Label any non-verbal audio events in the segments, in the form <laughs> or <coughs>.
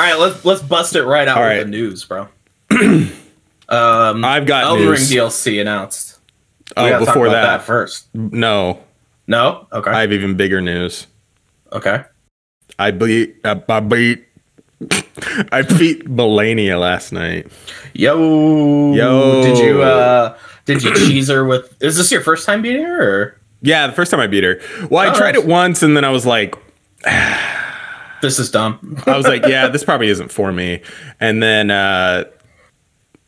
All right, let's let's bust it right out All with right. the news, bro. <clears throat> um, I've got Elden Ring. DLC announced. We Oh, gotta talk before about that, first. no, No, okay, I have even bigger news. okay. I beat, uh, I beat, <laughs> I beat Malenia last night. Yo, Yo. Did you uh did you <clears throat> cheese her with? Is this your first time beating her? Or? Yeah, the first time I beat her. Well, I Oh, tried it once, and then I was like, This is dumb. I was like, yeah, this probably isn't for me. And then, uh,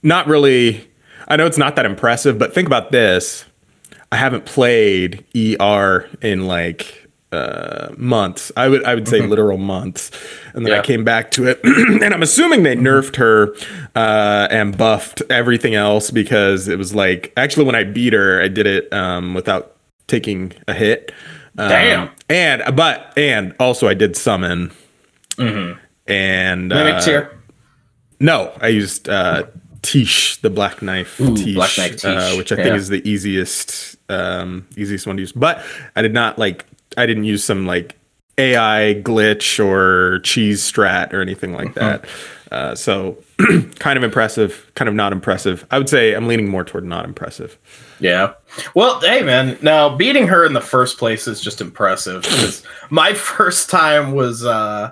not really. I know it's not that impressive, but think about this. I haven't played ER in like uh, months. I would I would say literal months. And then I came back to it, <clears throat> and I'm assuming they nerfed her uh, and buffed everything else because it was like actually when I beat her, I did it um, without taking a hit. Um, Damn. And but and also I did summon. And Mimic uh, no, I used uh, Tiche, the Black Knife Ooh, Tiche, Black Knife uh, which I think is the easiest, um, easiest one to use. But I did not like, I didn't use some like AI glitch or cheese strat or anything like Uh-huh. that. Uh, so <clears throat> kind of impressive, kind of not impressive. I would say I'm leaning more toward not impressive. Yeah. Well, hey man, now beating her in the first place is just impressive. <laughs> my first time was uh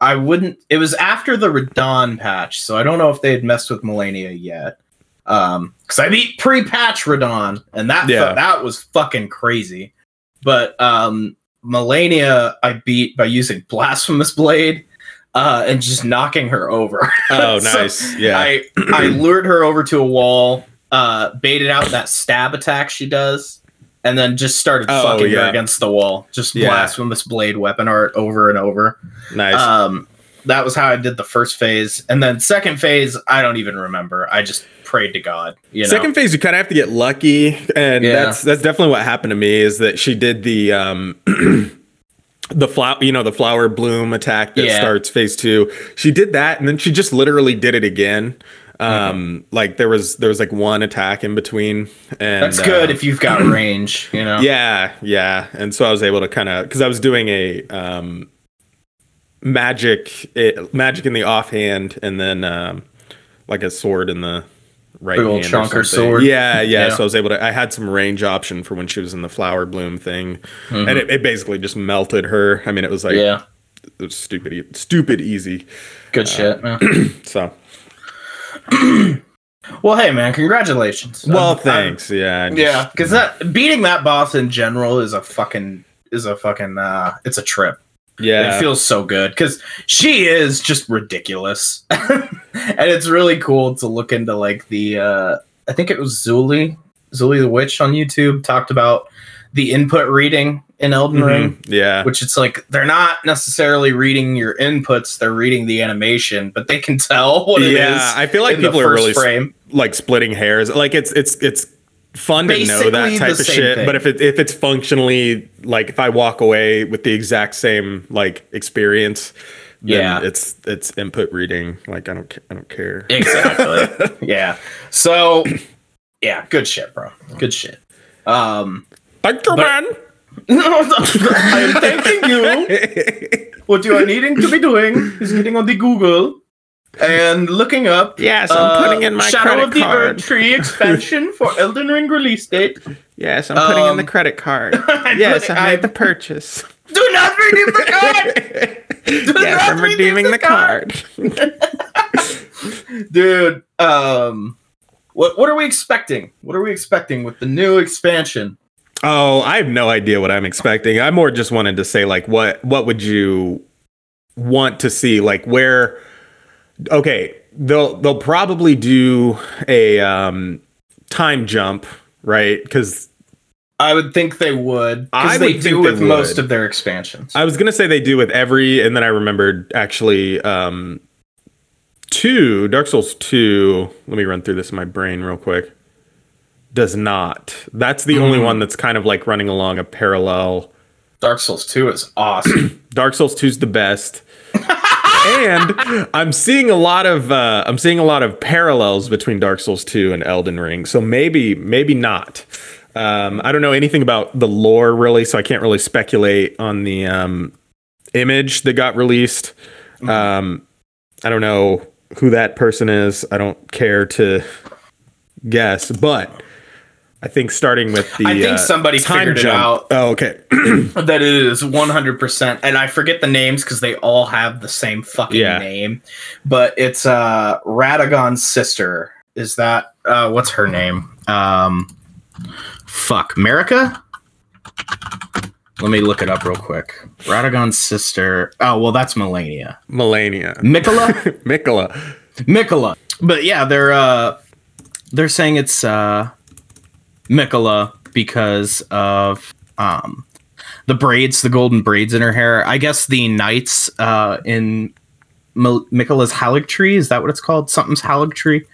I wouldn't it was after the Radahn patch, so I don't know if they had messed with Malenia yet. Um cuz I beat pre-patch Radahn and that Yeah. that was fucking crazy. But um Malenia I beat by using Blasphemous Blade uh and just knocking her over. Oh, <laughs> So nice. yeah. I I lured her over to a wall, uh, baited out that stab attack she does, and then just started Oh, fucking her against the wall. Just Yeah. blasphemous blade weapon art over and over. nice. Um, that was how I did the first phase, and then second phase, I don't even remember. I just prayed to God. You know, Second phase, you kind of have to get lucky, and Yeah. that's that's definitely what happened to me. Is that she did the um, <clears throat> the flower, you know, the flower bloom attack that Yeah. starts phase two. She did that, and then she just literally did it again. Mm-hmm. Um, like there was there was like one attack in between, and that's good uh, if you've got <clears throat> range. You know, yeah, yeah, and so I was able to kind of because I was doing a um, magic it, magic in the offhand, and then um, like a sword in the right Big old hand or chonker sword. Yeah, yeah, Yeah. So I was able to. I had some range option for when she was in the flower bloom thing, Mhm. and it, it basically just melted her. I mean, it was like yeah, it was stupid, stupid easy. good shit. Man. <clears throat> So <clears throat> Well, hey man, congratulations. well, I'm- I'm- thanks. yeah, just- Yeah, because that beating that boss in general is a fucking is a fucking uh it's a trip. Yeah. It feels so good because she is just ridiculous, <laughs> and it's really cool to look into like the uh I think it was Zullie Zullie the witch on YouTube talked about the input reading in Elden Ring, Mhm, yeah. which it's like they're not necessarily reading your inputs; they're reading the animation, but they can tell what it is. yeah, I feel like people are really frame. like splitting hairs. Like it's it's it's fun to know that type of shit. thing. But if it if it's functionally like if I walk away with the exact same like experience, then Yeah. it's it's input reading. Like I don't I don't care. Exactly. <laughs> yeah. So, yeah, good shit, bro. Good shit. Um, Thank you, But- man. <laughs> I am thanking you. <laughs> What you are needing to be doing is getting on the Google and looking up. yes, I'm uh, Shadow of the Erdtree expansion <laughs> for Elden Ring release date. Yes, I'm putting in the credit card. <laughs> Yes, I made the purchase. <laughs> Do not redeem the card, yes, not I'm redeem redeeming the the card. dude. Um, what what are we expecting? What are we expecting with the new expansion? Oh, I have no idea what I'm expecting. I more just wanted to say like what what would you want to see like where okay, they'll they'll probably do a um time jump, right? Cuz I would think they would. I Because they would do think they with most of their expansions. I was going to say they do with every and then I remembered actually um 2 Dark Souls 2, let me run through this in my brain real quick. Does not. That's the only Mm. one that's kind of like running along a parallel Dark Souls 2 is awesome. <clears throat> Dark Souls 2 is the best. And I'm seeing a lot of uh, I'm seeing a lot of parallels between Dark Souls 2 and Elden Ring. So maybe maybe not. Um, I don't know anything about the lore really, so I can't really speculate on the um, image that got released. Um, I don't know who that person is. I don't care to guess, but I think starting with the I think uh, somebody figured it out. Oh, okay. <clears throat> that it is 100% and i forget the names because they all have the same fucking Yeah. name but it's uh radagon's sister is that uh what's her name um fuck America? let me look it up real quick radagon's sister oh well that's malenia Malenia. Miquella? <laughs> Miquella. Miquella. But yeah, they're uh they're saying it's uh Miquella because of um the braids, the golden braids in her hair. I guess the knights uh in Mil- Miquella's Halig tree, is that what it's called? Something's Halig tree.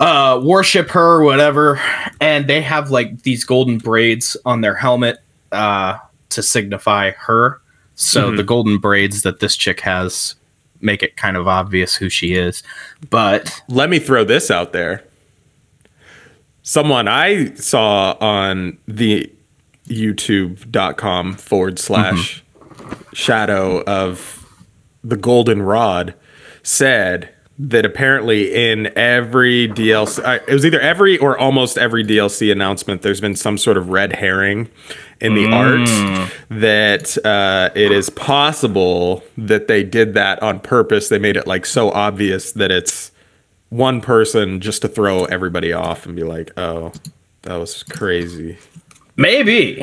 Uh worship her or whatever and they have like these golden braids on their helmet uh to signify her. So Mhm. the golden braids that this chick has make it kind of obvious who she is. But Let me throw this out there. Someone I saw on the youtube.com forward slash shadow of the golden rod said that apparently in every DLC, uh, it was either every or almost every DLC announcement, there's been some sort of red herring in the art that uh, it is possible that they did that on purpose. They made it like so obvious that it's one person just to throw everybody off and be like, oh, that was crazy. maybe.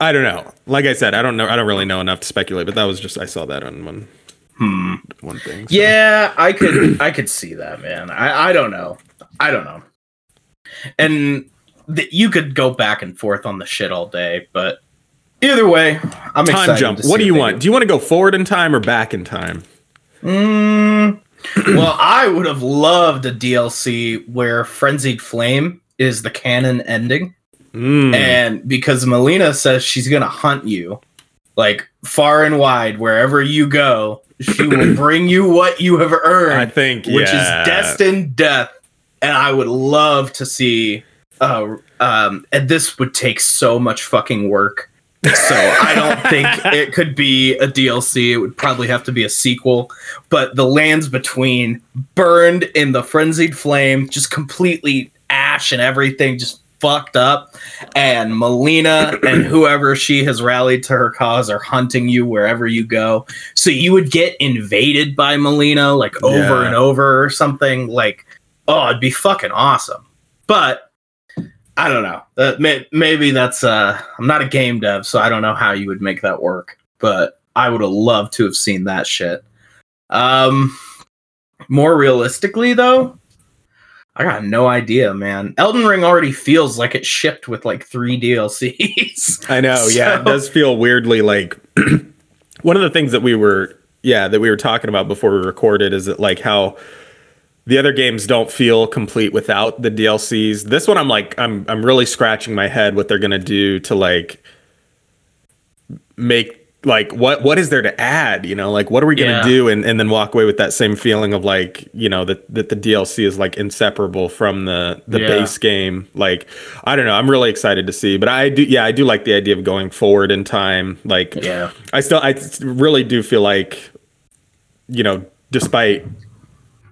I don't know. Like I said, I don't know. I don't really know enough to speculate, but that was just I saw that on one one thing. so. Yeah, I could <clears throat> I could see that, man. I I don't know. I don't know. And th- you could go back and forth on the shit all day, but either way, I'm time excited jump. What do you want? Do you want to go forward in time or back in time? Mm, well, I would have loved a DLC where Frenzied Flame is the canon ending. Mm. And because Melina says she's going to hunt you like far and wide, wherever you go, she will <clears throat> bring you what you have earned, I think which yeah. is destined death. And I would love to see. Uh, um, and this would take so much fucking work. So I don't think it could be a DLC. It would probably have to be a sequel. But the lands between burned in the frenzied flame, just completely ash and everything, just fucked up. And Melina and whoever she has rallied to her cause are hunting you wherever you go. So you would get invaded by Melina like over Yeah. and over or something. Like, oh, it'd be fucking awesome. But I don't know. Uh, may- maybe that's uh I'm not a game dev, so I don't know how you would make that work. But I would have loved to have seen that shit. Um more realistically though, I got no idea, man. Elden Ring already feels like it shipped with like three DLCs. <laughs> I know. Yeah, it does feel weirdly like <clears throat> one of the things that we were yeah that we were talking about before we recorded is that like how the other games don't feel complete without the DLCs. This one I'm like I'm I'm really scratching my head what they're gonna do to like make like what what is there to add you know like what are we gonna Yeah. do and, and then walk away with that same feeling of like you know that that the dlc is like inseparable from the the Yeah. base game like i don't know i'm really excited to see but i do yeah i do like the idea of going forward in time like Yeah. i still i really do feel like you know despite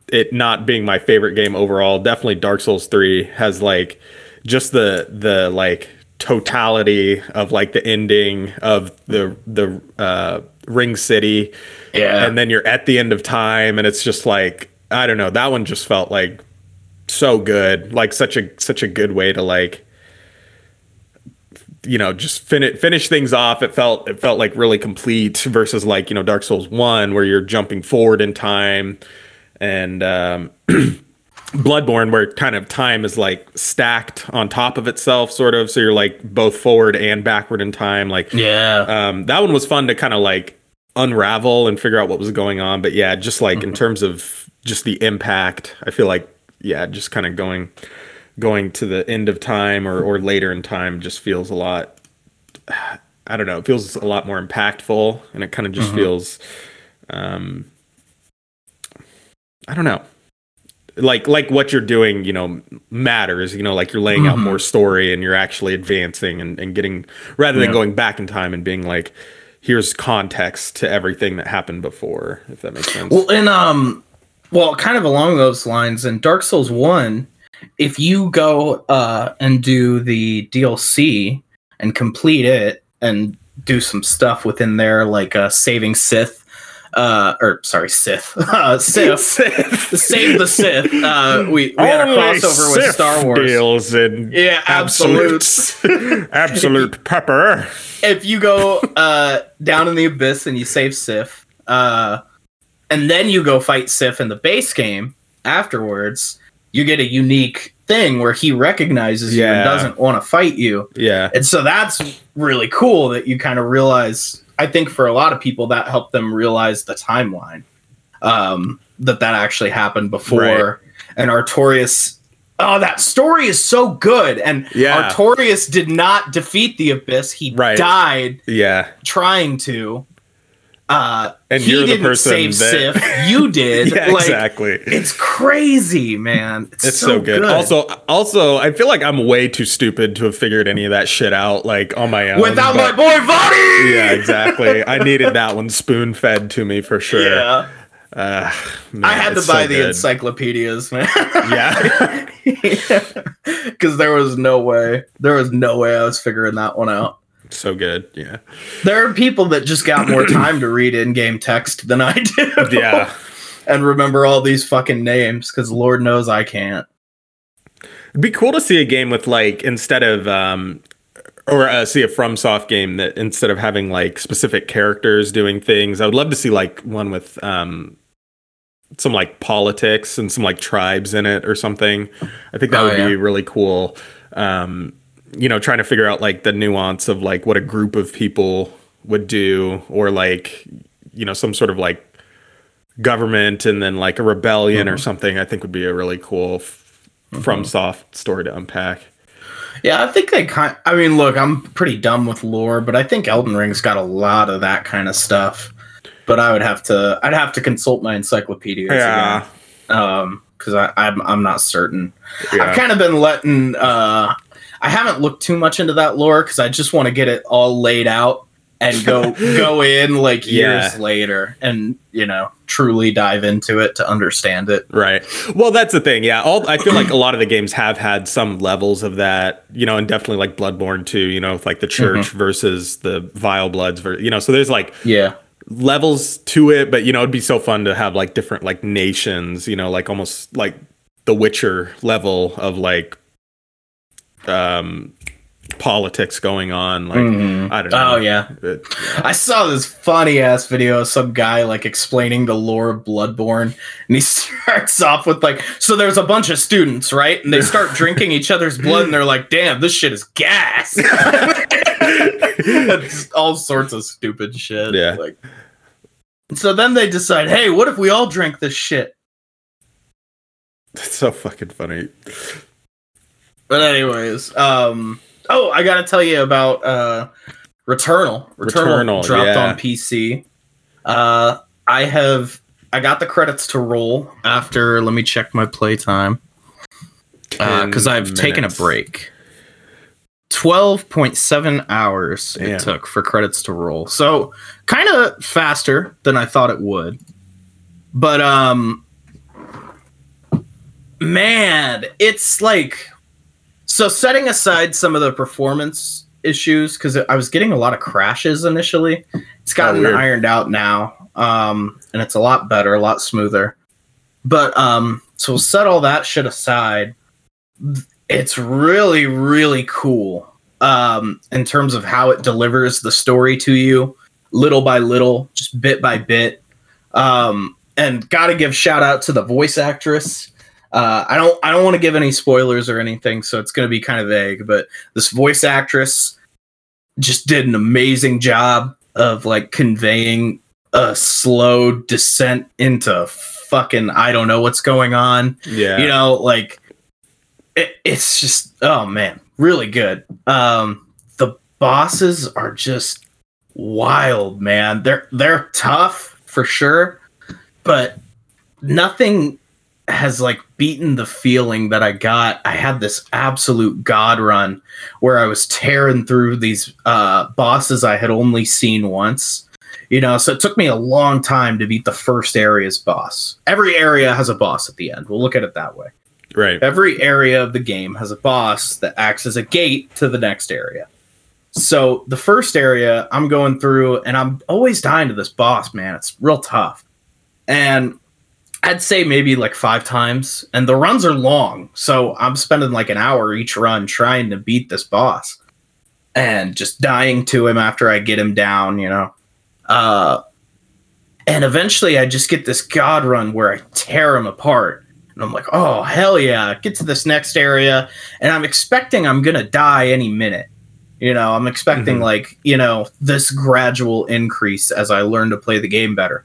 it not being my favorite game overall definitely dark souls 3 has like just the the like totality of like the ending of the the uh ring city. Yeah. and then you're at the end of time and it's just like i don't know that one just felt like so good like such a such a good way to like you know just finish finish things off. It felt it felt like really complete versus like you know dark souls 1 where you're jumping forward in time and um <clears throat> bloodborne where kind of time is like stacked on top of itself sort of so you're like both forward and backward in time like yeah. um, that one was fun to kind of like unravel and figure out what was going on. But yeah, just like Mm-hmm. in terms of just the impact, I feel like yeah, just kind of going going to the end of time or or later in time just feels a lot. <sighs> I don't know. It feels a lot more impactful, and it kind of just Mhm. feels. Um, I don't know. like like what you're doing you know matters you know like you're laying out Mhm. more story and you're actually advancing and, and getting rather than going back in time and being like here's context to everything that happened before if that makes sense Well, and um, well, kind of along those lines, in Dark Souls One, if you go uh and do the DLC and complete it and do some stuff within there, like uh, saving Sith, uh, or sorry, Sith, <laughs> uh, <laughs> Sith, save the Sith. Uh, we we had a crossover with Star Wars. deals in Yeah, absolute. absolute <laughs> absolute pepper if you go uh down in the abyss and you save Sif, uh and then you go fight Sif in the base game afterwards, you get a unique thing where he recognizes you and doesn't want to fight you. yeah And so that's really cool that you kind of realize I think for a lot of people that helped them realize the timeline. Um that that actually happened before Right. and Artorias Oh, that story is so good. And Yeah. Artorias did not defeat the Abyss. He Right. died yeah trying to. Uh, And he you're the didn't person save that- Sif. <laughs> You did. yeah like, exactly It's crazy, man. It's, It's so, good. Also, also, I feel like I'm way too stupid to have figured any of that shit out like on my own. without my boy Vaati. yeah, exactly. I needed that one spoon fed to me for sure. Yeah. Uh, man, I had to buy so the good. encyclopedias, man. Yeah. <laughs> Because there was no way. There was no way I was figuring that one out. So good. Yeah. There are people that just got more <clears throat> time to read in-game text than I do. Yeah. and remember all these fucking names because Lord knows I can't. It'd be cool to see a game with like instead of um or uh, see a FromSoft game that instead of having like specific characters doing things, I would love to see like one with um some like politics and some like tribes in it or something. I think that Oh, would yeah. be really cool. Um you know, trying to figure out like the nuance of like what a group of people would do or like you know some sort of like government and then like a rebellion or something i think would be a really cool f- from soft story to unpack Yeah, I think they kind. I mean, look, I'm pretty dumb with lore, but I think Elden Ring's got a lot of that kind of stuff. But I would have to. I'd have to consult my encyclopedias. yeah Again, um, because I I'm I'm not certain. I've kind of been letting. Uh, I haven't looked too much into that lore because I just want to get it all laid out and go <laughs> go in like years Yeah. later and you know truly dive into it to understand it. right well that's the thing yeah all i feel like a lot of the games have had some levels of that you know and definitely like bloodborne too you know with like the mm-hmm. church versus the vile bloods ver- you know so there's like Yeah. levels to it but you know it'd be so fun to have like different like nations you know like almost like the witcher level of like um politics going on like Mhm. i don't know Oh yeah. But, I saw this funny ass video of some guy like explaining the lore of Bloodborne, and he <laughs> starts off with like, so there's a bunch of students, right? And they start <laughs> drinking each other's blood, and they're like, "Damn, this shit is gas." <laughs> All sorts of stupid shit. Yeah. Like, so then they decide, hey, what if we all drink this shit? That's so fucking funny. But anyways, um, oh, I gotta tell you about uh, Returnal. Returnal, Returnal, dropped yeah. on PC. Uh, I have I got the credits to roll after. Let me check my playtime because 10 I've taken a break. Twelve point seven hours Damn. it took for credits to roll, so kind of faster than I thought it would. But um, man, it's like so setting aside some of the performance issues because I was getting a lot of crashes initially. It's gotten weird. ironed out now, um, and it's a lot better, a lot smoother. But um, so set all that shit aside. It's really, really cool um, in terms of how it delivers the story to you, little by little, just bit by bit. Um, and got to give shout out to the voice actress. Uh, I don't I don't want to give any spoilers or anything, so it's going to be kind of vague. But this voice actress just did an amazing job of like conveying a slow descent into fucking I don't know what's going on. Yeah. You know, like it, it's just oh man, really good. Um, the bosses are just wild, man. They're they're tough for sure, but nothing has like beaten the feeling that I got. I had this absolute god run where I was tearing through these uh, bosses I had only seen once. You know, so it took me a long time to beat the first area's boss. Every area has a boss at the end. We'll look at it that way. Right. Every area of the game has a boss that acts as a gate to the next area. So the first area I'm going through, and I'm always dying to this boss, man. It's real tough. And I'd say maybe like five times. And the runs are long. So I'm spending like an hour each run trying to beat this boss and just dying to him after I get him down, you know. Uh, and eventually I just get this God run where I tear him apart. And I'm like, oh, hell yeah. Get to this next area. And I'm expecting I'm going to die any minute. You know, I'm expecting Mhm. like, you know, this gradual increase as I learn to play the game better.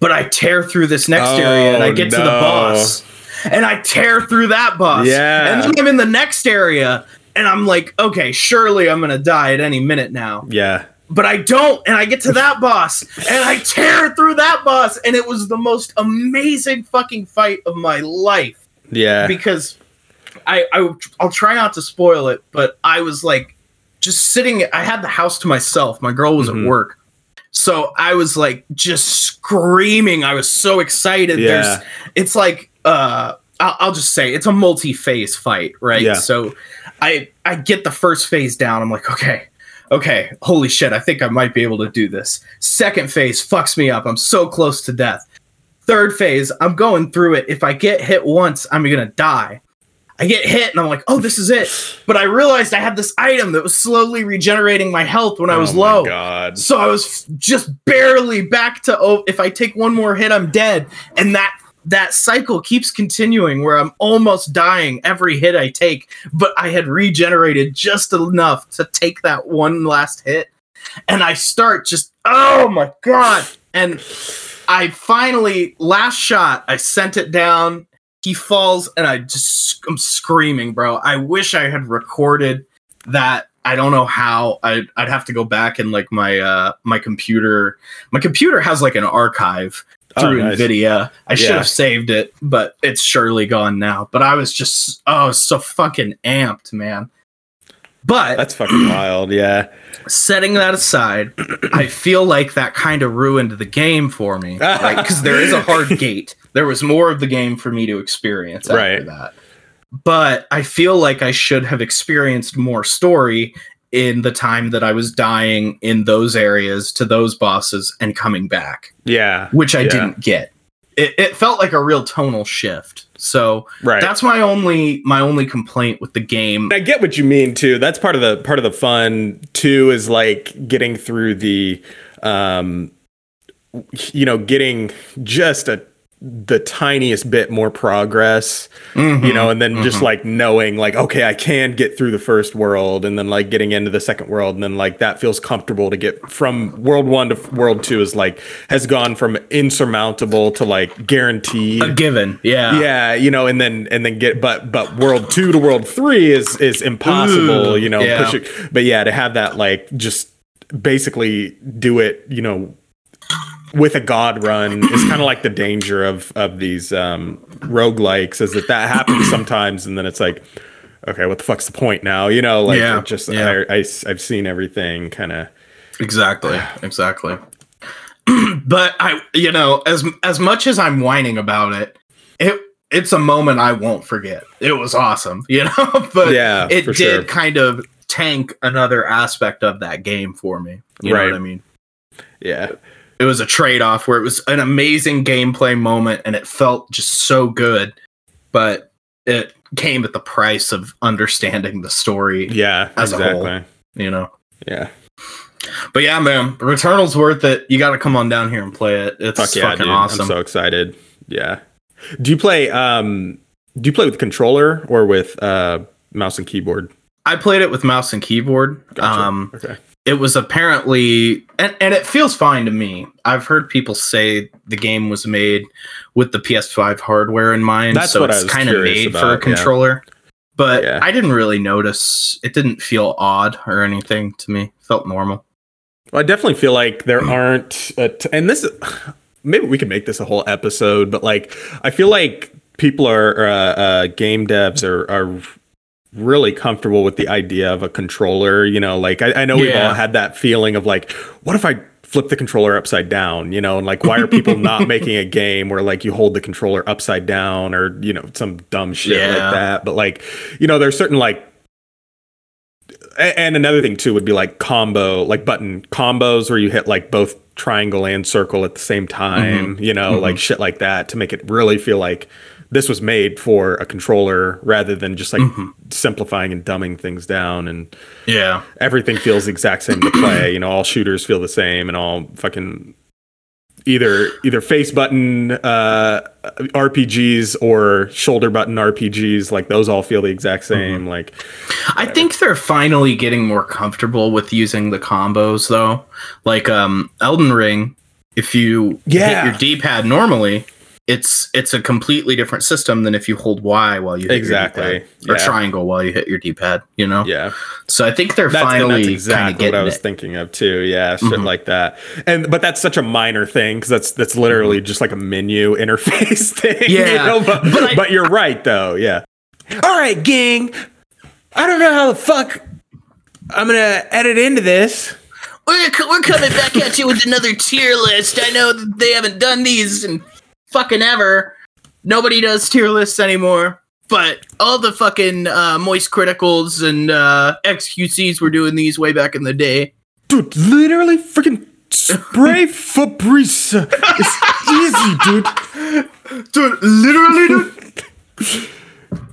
But I tear through this next area and I Oh, get to the boss. And I tear through that boss. Yeah. And then I'm in the next area and I'm like, okay, surely I'm going to die at any minute now Yeah. but I don't. And I get to that boss and I tear through that boss. And it was the most amazing fucking fight of my life Yeah. because I, I I'll try not to spoil it, but I was like just sitting. I had the house to myself. My girl was Mhm. at work. So I was like just screaming. I was so excited. Yeah. There's it's like uh I'll, I'll just say it's a multi-phase fight, right? Yeah. So I I get the first phase down. I'm like, okay, okay, holy shit, I think I might be able to do this. Second phase fucks me up. I'm so close to death. Third phase, I'm going through it. If I get hit once, I'm gonna die. I get hit and I'm like, oh, this is it. But I realized I had this item that was slowly regenerating my health when I was Oh my low. God. So I was just barely back to oh, if I take one more hit, I'm dead. And that that cycle keeps continuing where I'm almost dying every hit I take, but I had regenerated just enough to take that one last hit. And I start just oh my god. And I finally last shot, I sent it down. He falls and I just I'm screaming, bro. I wish I had recorded that I don't know how. I'd, I'd have to go back and like my uh my computer. My computer has like an archive Oh, through nice. Nvidia. I should Yeah. have saved it, but it's surely gone now. But I was just oh so fucking amped, man. But That's fucking <clears throat> wild. Yeah. setting that aside, I feel like that kind of ruined the game for me, <laughs> right? Because there is a hard gate. There was more of the game for me to experience after Right. that. But I feel like I should have experienced more story in the time that I was dying in those areas to those bosses and coming back, Yeah. which I Yeah. didn't get. It, it felt like a real tonal shift. So Right. that's my only my only complaint with the game. I get what you mean too. That's part of the part of the fun too is like getting through the um you know, getting just a the tiniest bit more progress, you Mhm. know, and then just mhm. like knowing like okay, I can get through the first world and then like getting into the second world and then like that feels comfortable to get from world 1 to world 2 is like has gone from insurmountable to like guaranteed a given. Yeah. yeah you know and then and then get but but world two to world three is is impossible Ooh, you know yeah. push it but yeah to have that like just basically do it you know with a god run is kind of like the danger of of these um roguelikes is that that happens <coughs> sometimes and then it's like okay what the fuck's the point now you know like Yeah, just yeah. I, I i've seen everything kind of Exactly. Exactly. <clears throat> but I, you know, as as much as I'm whining about it, it it's a moment I won't forget. It was awesome, <laughs> you know. but Yeah, it did sure. kind of tank another aspect of that game for me. You know Right. what I mean? yeah It was a trade off where it was an amazing gameplay moment and it felt just so good, but it came at the price of understanding the story. yeah As a whole. exactly You know. yeah But yeah, man, Returnal's worth it. You got to come on down here and play it. It's Fuck yeah, fucking dude! awesome. I'm so excited. Yeah. Do you play? Um, do you play with controller or with uh, mouse and keyboard? I played it with mouse and keyboard. Gotcha. Um, okay. It was apparently, and, and it feels fine to me. I've heard people say the game was made with the PS5 hardware in mind, That's so what it's kind of made for a about, yeah. controller. But Yeah. I didn't really notice. It didn't feel odd or anything to me. It felt normal. Well, I definitely feel like there aren't, a t- and this maybe we could make this a whole episode, but like I feel like people are uh, uh, game devs are are really comfortable with the idea of a controller. You know, like I, I know we've all had that feeling of like, what if I flip the controller upside down? You know, and like, why are people <laughs> not making a game where like you hold the controller upside down or you know some dumb shit Yeah. like that? But like, you know, there's certain like. And another thing too would be like combo, like button combos where you hit like both triangle and circle at the same time, mm-hmm. you know, like mm-hmm. shit like that to make it really feel like this was made for a controller rather than just like simplifying and dumbing things down and Yeah. everything feels the exact same to play. You know, all shooters feel the same and all fucking either either face button uh RPGs or shoulder button RPGs like those all feel the exact same like I think they're finally getting more comfortable with using the combos though. Like um Elden Ring, if you Yeah. hit your D-pad normally, it's it's a completely different system than if you hold Y while you hit Exactly, your or yeah. triangle while you hit your D-pad, you know? yeah So I think they're that's, finally that's exactly what I was it. thinking of too yeah shit Mhm. like that and but that's such a minor thing because that's that's literally just like a menu <laughs> interface thing you Mm-hmm. Yeah, know? but, but I- but you're right though yeah all right gang I don't know how the fuck I'm gonna edit into this We're, we're coming back at you with another tier list. I know that they haven't done these in fucking ever. Nobody does tier lists anymore. But all the fucking uh, moist criticals and uh, XQCs were doing these way back in the day. Dude, literally freaking spray <laughs> Febreze. It's easy, dude. Dude, literally, dude. <laughs>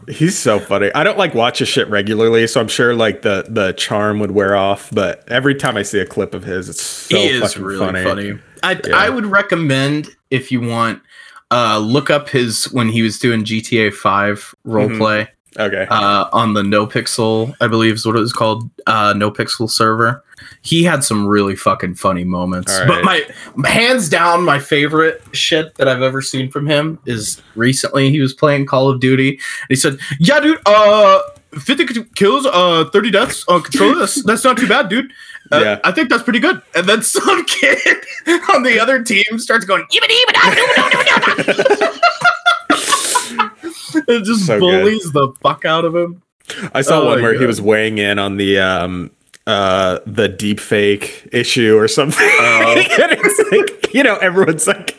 He's so funny. I don't like watch his shit regularly, so I'm sure like the the charm would wear off. But every time I see a clip of his, it's so he is really funny. funny. I Yeah. I would recommend if you want, uh, look up his when he was doing GTA Five Mhm. roleplay. Okay. uh, on the No Pixel, I believe is what it was called, uh, No Pixel server. He had some really fucking funny moments. All But my hands down, my favorite shit that I've ever seen from him is recently he was playing Call of Duty. And he said, "Yeah, dude, uh, 50 k- kills, uh, 30 deaths on controller. That's that's not too bad, dude." Uh, Yeah. I think that's pretty good. And then <laughs> some kid on the other team starts going, "Even, even, <laughs> It just So good. bullies the fuck out of him. I saw oh one where he was weighing in on the um uh the deep fake issue or something. <laughs> It's like, you know, everyone's like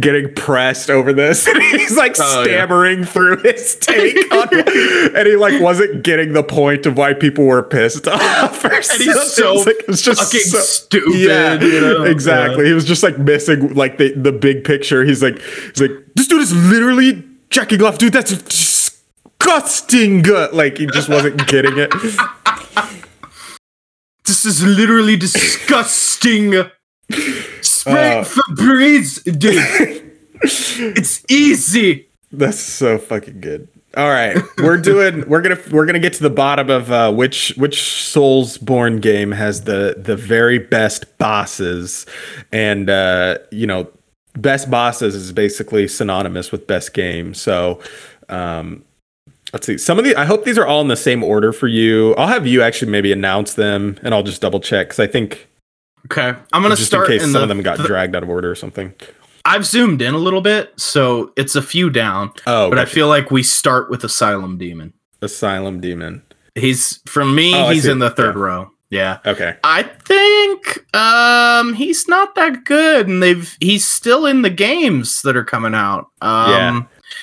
getting pressed over this <laughs> and he's like Oh, yeah. stammering through his take <laughs> on, and he like wasn't getting the point of why people were pissed <laughs> off And he's so It's like, it's just fucking so- stupid. yeah, you know? exactly. He was just like missing like the the big picture. He's like he's like this dude is literally jacking off, dude. That's disgusting. Like he just wasn't getting it. This is literally disgusting. Spray Uh. Febreze, dude. <laughs> it's easy. That's so fucking good. All right, we're doing. We're gonna we're gonna get to the bottom of uh, which which Soulsborne game has the the very best bosses, and uh, you know, best bosses is basically synonymous with best game. So, um, let's see. Some of the I hope these are all in the same order for you. I'll have you actually maybe announce them, and I'll just double check because I think Okay, I'm gonna just start in case in some the, of them got the- dragged out of order or something. I've zoomed in a little bit, so it's a few down. Oh, but I feel like we start with Asylum Demon. Asylum Demon. He's from me. Oh, he's in the third Yeah. row. Yeah. Okay. I think um he's not that good and they've he's still in the games that are coming out. Um Yeah.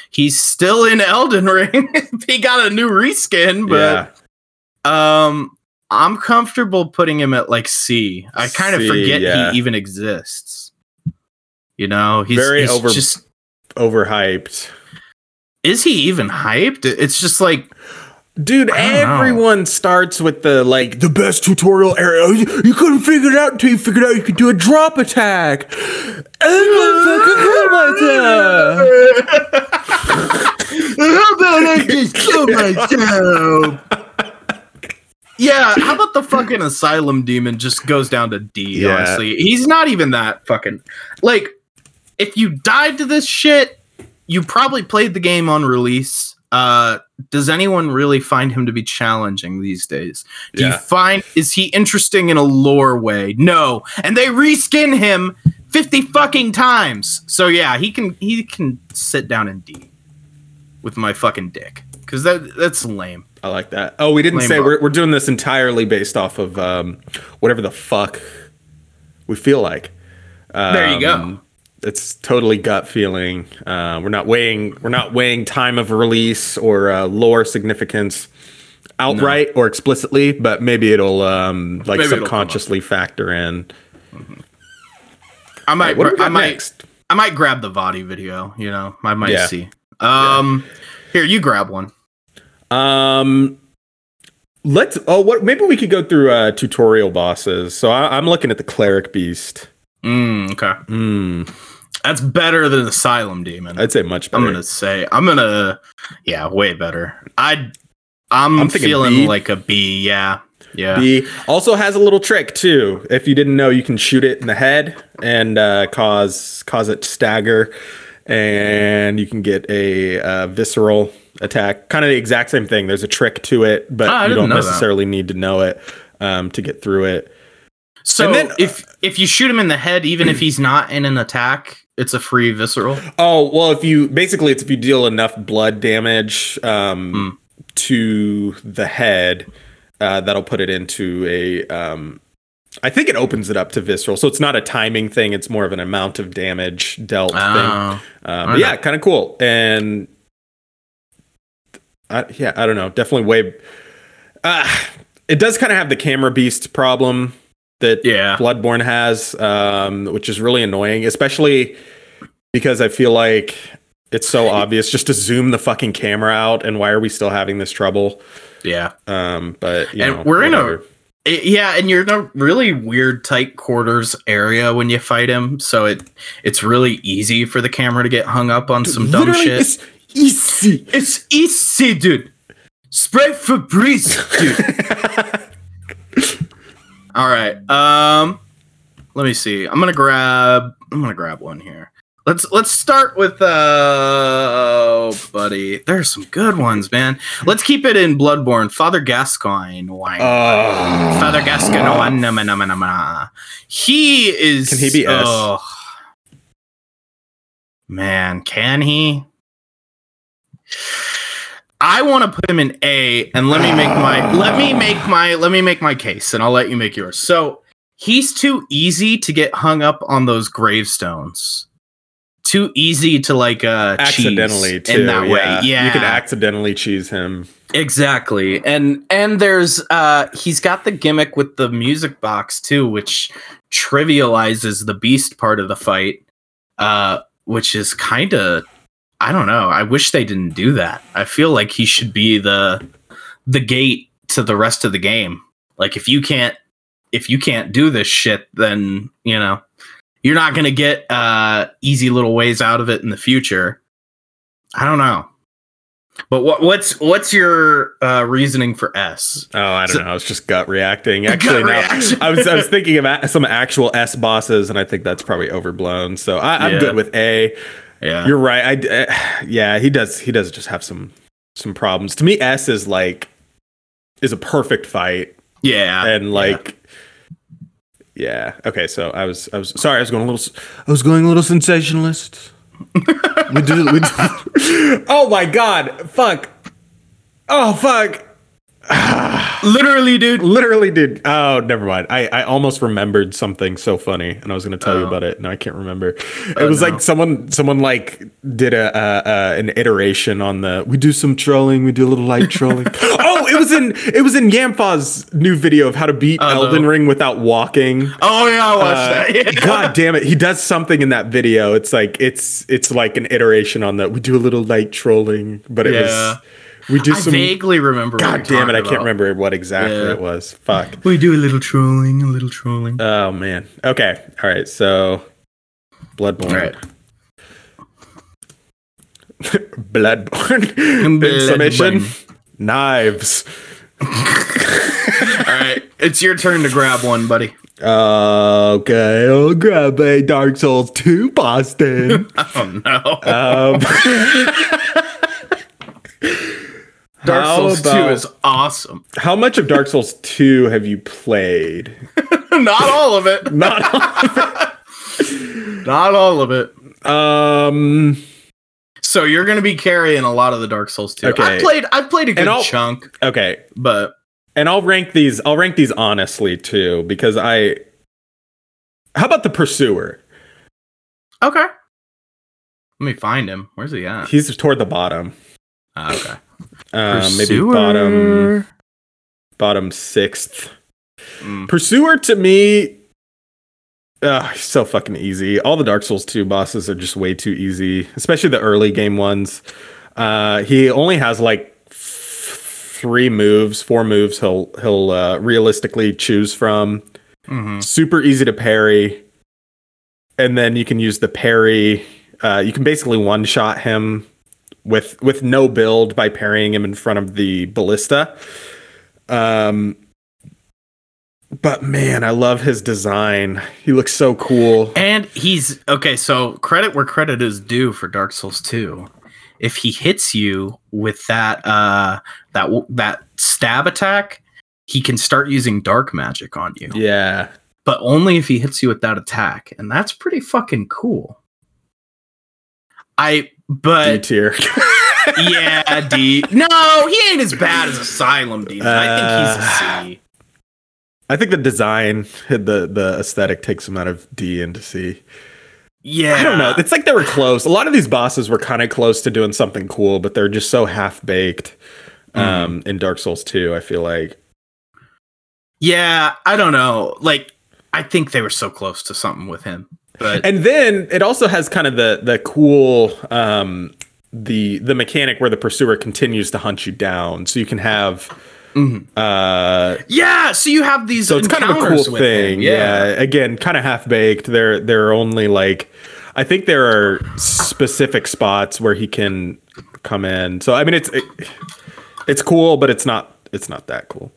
he's still in Elden <laughs> Ring. he got a new reskin, but yeah. um I'm comfortable putting him at like C. I kind of C, forget yeah. he even exists. You know, he's Very he's over- just Overhyped. is he even hyped? It's just like Dude, I don't know. everyone starts with the like the best tutorial area. You, you couldn't figure it out until you figured out you could do a drop attack. <laughs> How about I just kill myself? Yeah, how <clears throat> about the fucking asylum demon just goes down to D, Yeah. honestly. He's not even that fucking like if you died to this shit, you probably played the game on release. Uh does anyone really find him to be challenging these days? Do you find is he interesting in a lore way? No. And they reskin him 50 fucking times. So yeah, he can he can sit down in D. with my fucking dick because that that's lame. I like that. Oh, we didn't Lame say we're, we're doing this entirely based off of um, whatever the fuck we feel like. There you go. Um, It's totally gut feeling. Uh, we're not weighing we're not weighing time of release or uh, lore significance outright or explicitly, but maybe it'll um, like Maybe it'll subconsciously factor in. I might do I might next? I might grab the Vaati video. You know, I might Yeah. see. Um, here you grab one. Um, let's. Oh, what? Maybe we could go through uh, tutorial bosses. So I, I'm looking at the cleric beast. Mm, okay, Hmm. that's better than Asylum Demon. I'd say much better. I'm gonna say I'm gonna yeah, way better. I I'm, I'm feeling B. like a B. Yeah, yeah. B also has a little trick too. If you didn't know, you can shoot it in the head and uh, cause cause it to stagger, and you can get a uh, visceral attack. Kind of the exact same thing. There's a trick to it, but Ah, you don't know that. necessarily need to know it um, to get through it. So then- if if you shoot him in the head, even if he's not in an attack, it's a free visceral. Oh well, if you basically it's if you deal enough blood damage um, to the head, uh, that'll put it into a. Um, I think it opens it up to visceral, so it's not a timing thing. It's more of an amount of damage dealt thing. Oh, Uh, but yeah, kind of cool. And I, yeah, I don't know. Definitely way. Uh, it does kind of have the camera beast problem that yeah. Bloodborne has, um, which is really annoying, especially because I feel like it's so obvious just to zoom the fucking camera out. And why are we still having this trouble? Yeah. Um, but you And know, we're in a- whatever. Yeah, and you're in a really weird tight quarters area when you fight him, so it it's really easy for the camera to get hung up on some dumb shit. It's easy. It's easy, dude. Spray Febreze, dude. <laughs> All right. Um, let me see. I'm gonna grab. I'm gonna grab one here. Let's let's start with uh, oh, buddy. There's some good ones, man. Let's keep it in Bloodborne. Father Gascoigne. Wine. Oh. Father Gascoigne. wine, nama, nama, nama. He is. Can he be S? oh. Man, can he? I want to put him in A, and let me make my let me make my let me make my case, and I'll let you make yours. So he's too easy to get hung up on those gravestones. Too easy to like uh accidentally too. in that way. Yeah, you can accidentally cheese him. Exactly. And and there's uh he's got the gimmick with the music box too, which trivializes the beast part of the fight. Uh which is kind of I don't know. I wish they didn't do that. I feel like he should be the the gate to the rest of the game. Like if you can't if you can't do this shit then, you know, you're not going to get uh easy little ways out of it in the future. I don't know. But what what's what's your uh, reasoning for S? Oh, I don't So- know. I was just gut reacting. <laughs> Gut Actually, no. reaction. I was I was <laughs> thinking of some actual S bosses, and I think that's probably overblown. So I, I'm Yeah. good with A. Yeah, You're right. I uh, <sighs> yeah, he does. He does just have some some problems. To me, S is like is a perfect fight, yeah, and like. Yeah. Okay. So I was. I was sorry. I was going a little. I was going a little sensationalist. <laughs> we did. We did <laughs> oh my god! Fuck. Oh fuck. <sighs> literally, dude. Literally did. Oh, never mind. I, I almost remembered something so funny, and I was going to tell you Oh. about it. No, I can't remember. It Oh, was no. like someone someone like did a uh, uh, an iteration on the. We do some trolling. We do a little light <laughs> trolling. oh, it was in it was in Yamfa's new video of how to beat Oh, Elden. Ring without walking. Oh yeah, I watched Uh, that. <laughs> Yeah. God damn it! He does something in that video. It's like it's it's like an iteration on the. We do a little light trolling, but it Yeah. was. We do I some. vaguely remember. God you're damn it! I can't about. remember what exactly Yeah. it was. Fuck. We do a little trolling, a little trolling. Oh man. Okay. All right. So, Bloodborne. All right. <laughs> Bloodborne. In Bloodborne. summation. Knives. <laughs> All right, it's your turn to grab one, buddy. Okay, I'll grab a Dark Souls 2 Boston. <laughs> Oh no, um, Dark how Souls Two is awesome. <laughs> how much of Dark Souls 2 have you played? Not all of it. <laughs> Not Not all of it. um So you're gonna be carrying a lot of the Dark Souls 2. Okay. I've played I've played a good chunk, Okay, but and I'll rank these. I'll rank these honestly too, because I. How about the pursuer? okay. Let me find him. Where's he at? He's toward the bottom. Ah, okay. Um, maybe bottom bottom sixth. Mm. Pursuer to me, uh, so fucking easy. All the Dark Souls 2 bosses are just way too easy, especially the early game ones. Uh, he only has like f- three moves, four moves he'll he'll uh, realistically choose from. Mhm. Super easy to parry, and then you can use the parry. Uh, you can basically one shot him with with no build by parrying him in front of the ballista. Um, but man, I love his design. He looks so cool. And he's okay. So credit where credit is due for Dark Souls 2. If he hits you with that uh that that stab attack, he can start using dark magic on you. Yeah, But only if he hits you with that attack, and that's pretty fucking cool. I but tier. <laughs> yeah, D. No, he ain't as bad as Asylum Demon. I think he's a C. I think the design, the the aesthetic takes him out of D into C. Yeah, I don't know. It's like they were close. A lot of these bosses were kind of close to doing something cool, but they're just so half baked. Um, in Dark Souls 2, I feel like. Yeah, I don't know. Like, I think they were so close to something with him, but And then it also has kind of the the cool um the the mechanic where the pursuer continues to hunt you down, so you can have Mhm. uh yeah. So you have these so it's kind of a cool thing. him. Yeah. again, kind of half baked. They're they're only like I think there are specific spots where he can come in. So I mean, it's it, it's cool, but it's not it's not that cool.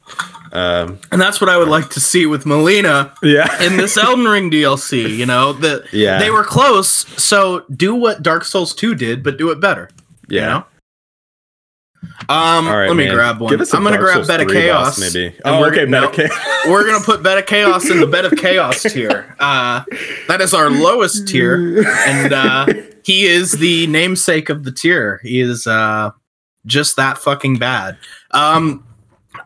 Um, and that's what I would like to see with Melina yeah, in this Elden Ring DLC. You know that Yeah. they were close. So do what Dark Souls Two did, but do it better. yeah. You know? Um, right, let me man. grab one. Give us a I'm gonna Dark grab Souls Bed of Chaos. boss, maybe. Oh, we're okay, of Chaos. <laughs> we're gonna put Bed of Chaos in the Bed of Chaos <laughs> tier. Uh, that is our lowest tier, and uh, he is the namesake of the tier. He is uh, just that fucking bad. Um,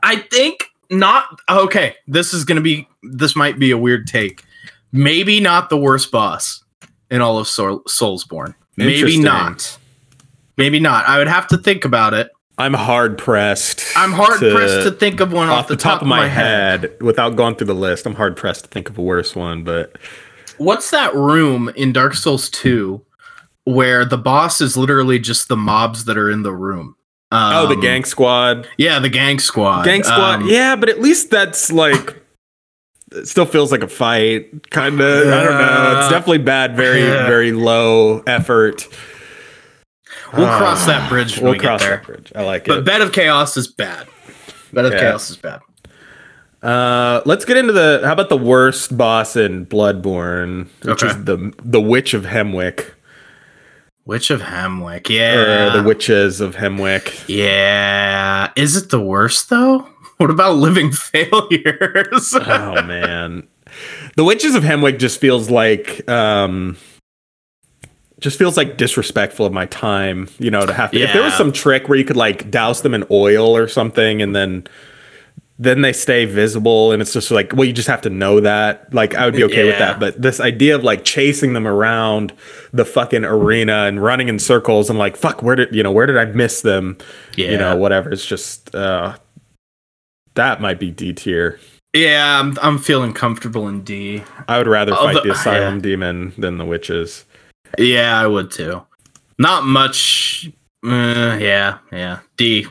I think not. Okay, this is gonna be. This might be a weird take. Maybe not the worst boss in all of Soul- Soulsborne. Maybe not. Maybe not. I would have to think about it. I'm hard pressed. I'm hard pressed to think of one off the top, of my, head, without going through the list. I'm hard pressed to think of a worse one, but What's that room in Dark Souls 2 where the boss is literally just the mobs that are in the room? Oh, the Um, gank squad, Yeah, the gank squad. gank squad. Um, yeah, but at least that's like. It still feels like a fight, kind of. I don't know. It's Uh, definitely bad. Very, yeah. very low effort. We'll Ah, cross that bridge when We'll we cross get there. that bridge. I like it. But. Bed of Chaos is bad. Bed of Yeah. Chaos is bad. Uh, let's get into the. How about the worst boss in Bloodborne, which Okay. is the the Witch of Hemwick, Witch of Hemwick. or Yeah. the Witches of Hemwick. yeah. Is it the worst though? <laughs> What about Living <laughs> Failures? oh man the witches of hemwick just feels like um just feels like disrespectful of my time you know to have to if there was some trick where you could like douse them in oil or something and then then they stay visible and it's just like well you just have to know that like i would be okay with that but this idea of like chasing them around the fucking arena and running in circles and like fuck where did you know where did i miss them yeah. you know whatever it's just uh that might be d tier yeah, I'm, I'm feeling comfortable in D. I would rather Oh, fight the- the asylum yeah. demon than the witches. Yeah, I would too. Not much. Uh, yeah, yeah. D.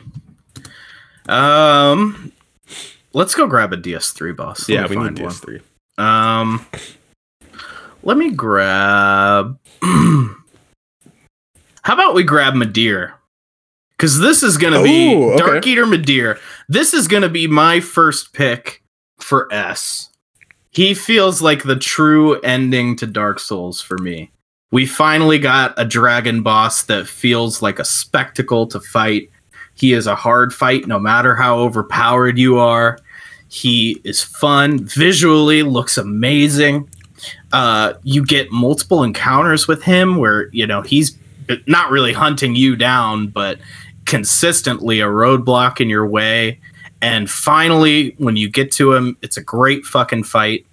Um, let's go grab a DS3 boss. Let yeah, we need find one. DS3. Um, let me grab. <clears throat> How about we grab Midir? Because this is gonna be Ooh, okay. Dark Eater Midir. This is gonna be my first pick for S. He feels like the true ending to Dark Souls for me. We finally got a dragon boss that feels like a spectacle to fight. He is a hard fight no matter how overpowered you are. He is fun, visually looks amazing. Uh, you get multiple encounters with him where, you know, he's not really hunting you down, but consistently a roadblock in your way. And finally, when you get to him, it's a great fucking fight.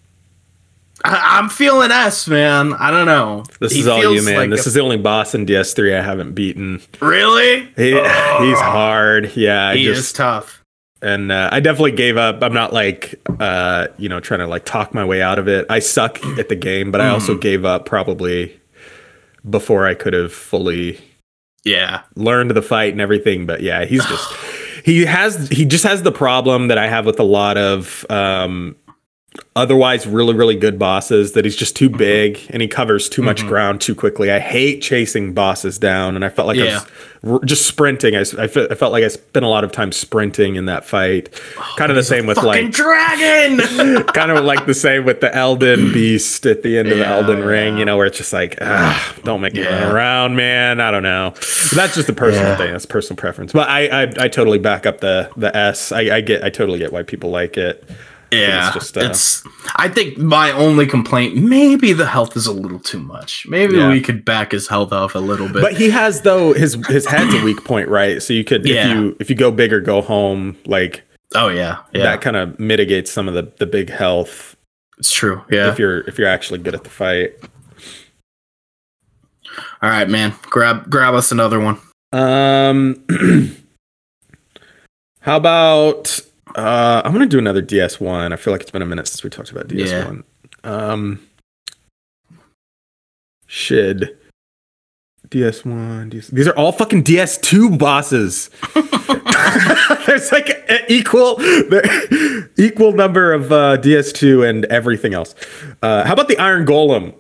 I, am feeling S, man. I don't know. This he is all you, man. Like this a, is the only boss in DS3 I haven't beaten. Really? He, oh. He's hard. Yeah, he just, is tough. And uh, I definitely gave up. I'm not like, uh, you know, trying to like talk my way out of it. I suck at the game, but. I also mm. gave up probably before I could have fully, yeah, learned the fight and everything. But yeah, he's just. he has he just has the problem that I have with a lot of um, otherwise really really good bosses that he's just too mm-hmm. big and he covers too much mm-hmm. ground too quickly. I hate chasing bosses down, and I felt like yeah. I was just sprinting. I, I, felt like I spent a lot of time sprinting in that fight. Oh, kind of the same with like dragon. <laughs> kind of like the same with the Elden Beast at the end yeah, of the Elden yeah. Ring. You know, where it's just like, ah, don't make me run around, man. I don't know. But that's just a personal thing. That's personal preference. But I, I, I totally back up the the S. I, I get I totally get why people like it. Yeah, it's, just, uh, it's. I think my only complaint, maybe the health is a little too much. Maybe yeah. we could back his health off a little bit. But he has though his his head's a weak point, right? So you could yeah. if you if you go big or go home, like oh yeah, yeah. that kind of mitigates some of the the big health. It's true. Yeah, if you're if you're actually good at the fight. All right, man. Grab grab us another one. Um, <clears throat> how about uh, I'm gonna do another DS1. I feel like it's been a minute since we talked about DS1. Yeah. Um, shid. DS1, DS- these are all fucking DS2 bosses. <laughs> There's like an equal equal number of uh, DS2 and everything else. Uh, how about the Iron Golem?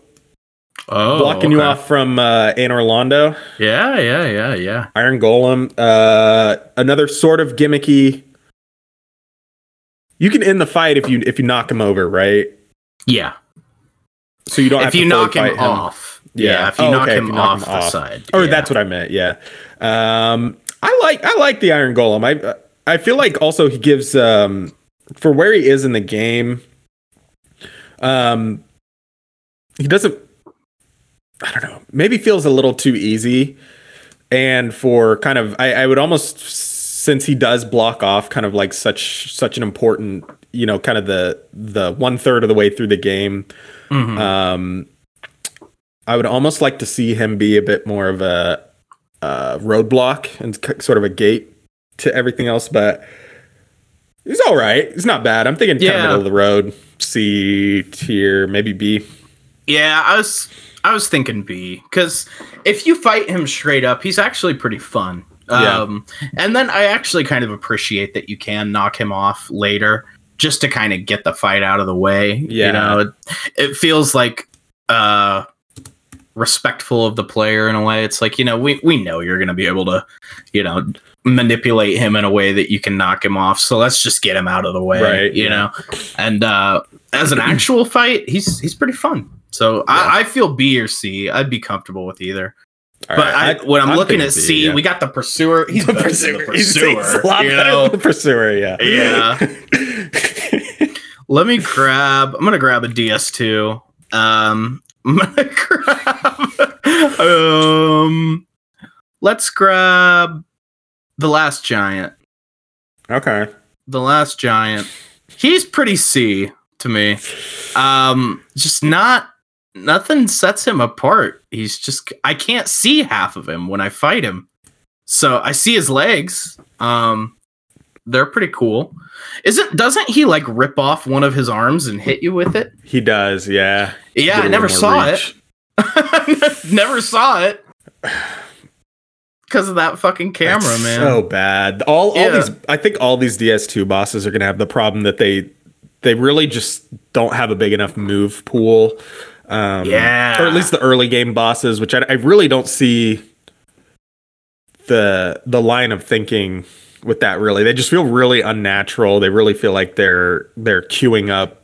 Oh, blocking okay. you off from uh, Anor Londo. Yeah, yeah, yeah, yeah. Iron Golem. Uh, another sort of gimmicky you can end the fight if you if you knock him over, right? Yeah. So you don't if you knock him, him, off. Yeah. yeah if you, oh, knock, okay. him you knock, him off the side. Or yeah. that's what I meant. Yeah. Um, I like I like the Iron Golem. I I feel like also he gives um for where he is in the game. Um, he doesn't. I don't know. Maybe feels a little too easy, and for kind of I, I would almost since he does block off kind of like such such an important you know kind of the the one third of the way through the game mm-hmm. um i would almost like to see him be a bit more of a, a roadblock and sort of a gate to everything else but he's all right he's not bad i'm thinking yeah. kind of middle of the road c tier maybe b yeah i was i was thinking b because if you fight him straight up he's actually pretty fun um, and then I actually kind of appreciate that you can knock him off later just to kind of get the fight out of the way. Yeah. You know, it, it feels like uh respectful of the player in a way. It's like, you know, we, we know you're gonna be able to, you know, manipulate him in a way that you can knock him off. So let's just get him out of the way. Right. You yeah. know? And uh as an <clears throat> actual fight, he's he's pretty fun. So yeah. I, I feel B or C. I'd be comfortable with either. All but right. I, when I'm, I'm looking at C, yeah. we got the pursuer. <laughs> He's the pursuer. The pursuer. He's, he's a lot you know? the pursuer. Yeah. <laughs> Yeah. <laughs> Let me grab. I'm gonna grab a DS2. Um, I'm gonna grab. um, let's grab the last giant. Okay. The last giant. He's pretty C to me. Um, just not nothing sets him apart. He's just I can't see half of him when I fight him. So I see his legs. Um they're pretty cool. Isn't doesn't he like rip off one of his arms and hit you with it? He does, yeah. Yeah, I never saw reach. it. <laughs> never saw it. <sighs> Because of that fucking camera, That's man. So bad. All all yeah. these I think all these DS2 bosses are gonna have the problem that they they really just don't have a big enough move pool um, yeah, or at least the early game bosses, which I, I really don't see the the line of thinking with that. Really, they just feel really unnatural. They really feel like they're they're queuing up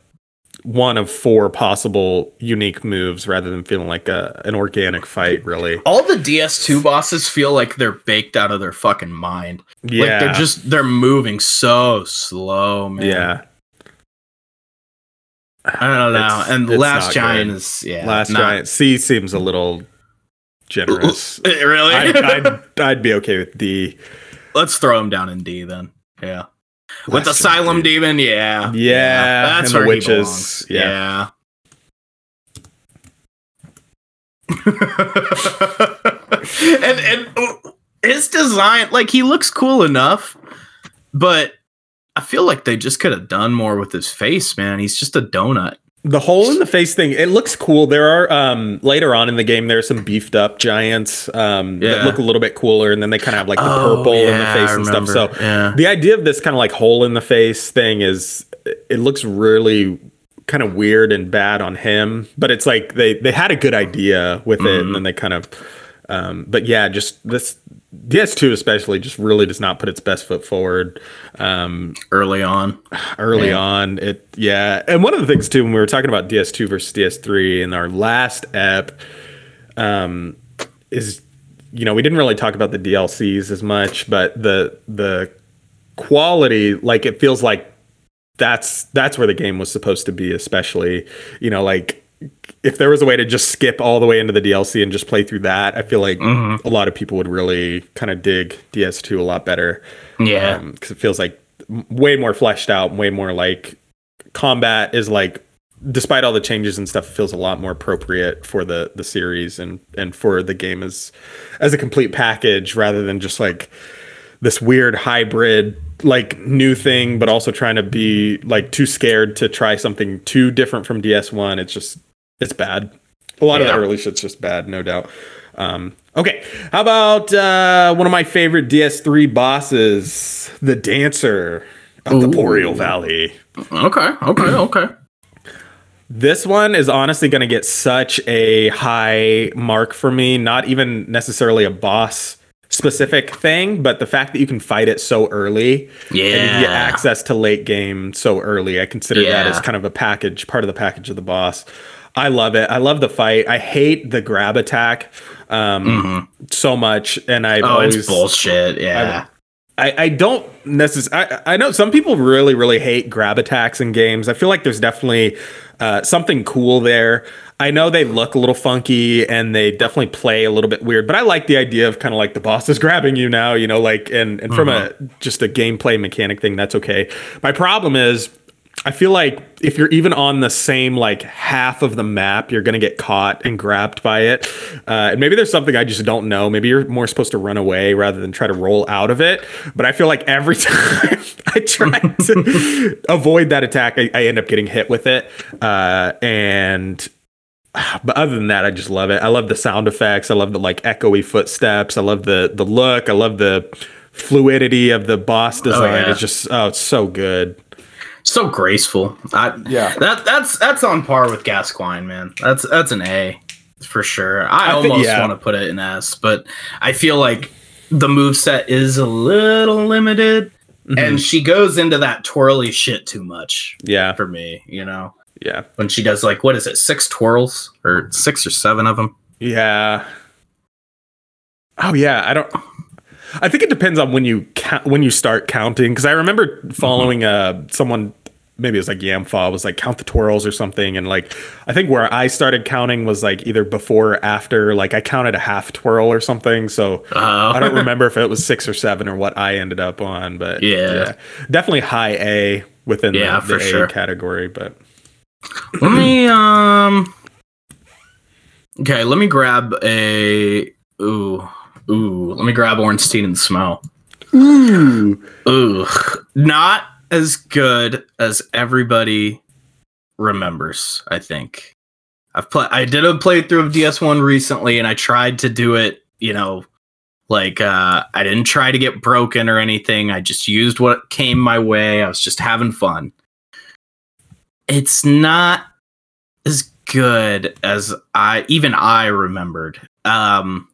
one of four possible unique moves rather than feeling like a an organic fight really. All the ds2 bosses feel like they're baked out of their fucking mind. Yeah like they're just they're moving so slow man. Yeah I don't know. It's, and it's Last Giant good. is yeah. Last not, Giant C seems a little generous. <laughs> really? I'd, I'd, I'd be okay with D. Let's throw him down in D then. Yeah. With Lesser Asylum D. Demon, yeah. Yeah, That's and where witches, he belongs. yeah. Yeah. <laughs> and and his design, like he looks cool enough, but I feel like they just could have done more with his face, man. He's just a donut. The hole in the face thing, it looks cool. There are um later on in the game there's some beefed up giants um Yeah. that look a little bit cooler and then they kind of have like the Oh, purple in the face I and stuff. So Yeah. the idea of this kind of like hole in the face thing is it looks really kind of weird and bad on him, but it's like they they had a good idea with it Mm-hmm. and then they kind of um but yeah, just this DS2 especially just really does not put its best foot forward. Um Early on. early Yeah. on. It yeah, and one of the things too when we were talking about DS2 versus DS3 in our last ep, um, is you know we didn't really talk about the DLCs as much, but the the quality like it feels like that's that's where the game was supposed to be, especially you know like. If there was a way to just skip all the way into the DLC and just play through that, I feel like Mm-hmm. a lot of people would really kind of dig DS2 a lot better Yeah. because it feels like way more fleshed out, way more like combat is like, despite all the changes and stuff, it feels a lot more appropriate for the the series and and for the game as as a complete package rather than just like this weird hybrid like new thing but also trying to be like too scared to try something too different from DS1 it's just it's bad a lot of Yeah. that early shit's just bad no doubt um okay how about uh one of my favorite DS3 bosses the dancer of the Ooh. Boreal Valley Okay. Okay. <clears throat> Okay. this one is honestly going to get such a high mark for me. Not even necessarily a boss specific thing, but the fact that you can fight it so early and you get Yeah. access to late game so early, I consider that as kind of a package, part of the package of the boss. I love it. I love the fight. I hate the grab attack um, so much, and Mm-hmm. Oh, always it's bullshit. Yeah. I, I don't necessarily. I, I know some people really, really hate grab attacks in games. I feel like there's definitely uh, something cool there. I know they look a little funky and they definitely play a little bit weird, but I like the idea of kind of like the boss is <laughs> grabbing you now, you know, like and and from a just a gameplay mechanic thing, that's okay. My problem is I feel like if you're even on the same like half of the map, you're gonna get caught and grabbed by it. Uh, and maybe there's something I just don't know. Maybe you're more supposed to run away rather than try to roll out of it. But I feel like every <laughs> time I try to <laughs> avoid that attack, I, I end up getting hit with it. Uh, and but other than that, I just love it. I love the sound effects. I love the like echoey footsteps. I love the the look. I love the fluidity of the boss design. yeah. It's just oh, it's so good. So graceful. I, Yeah. that that's that's on par with Gascoigne, man. That's that's an A for sure. I, I think- almost yeah. want to put it in S, but I feel like the move set is a little limited, Mm-hmm. and she goes into that twirly shit too much Yeah, for me. You know, yeah, when she does like what is it, six twirls or six or seven of them? yeah. Oh yeah, I don't. I think it depends on when you count, when you start counting because I remember following uh someone maybe it was like Yamfa was like count the twirls or something and like I think where I started counting was like either before or after like I counted a half twirl or something so Uh, I don't <laughs> remember if it was six or seven or what I ended up on but Yeah. definitely high A within Yeah, the, for the A sure. category but Let me um. Okay, let me grab a ooh ooh. Let me grab Ornstein and Smough. ooh Ooh, not as good as everybody remembers. I think I've played. I did a playthrough of DS1 recently, and I tried to do it. You know, like uh, I didn't try to get broken or anything. I just used what came my way. I was just having fun. It's not as good as I even I remembered. Um,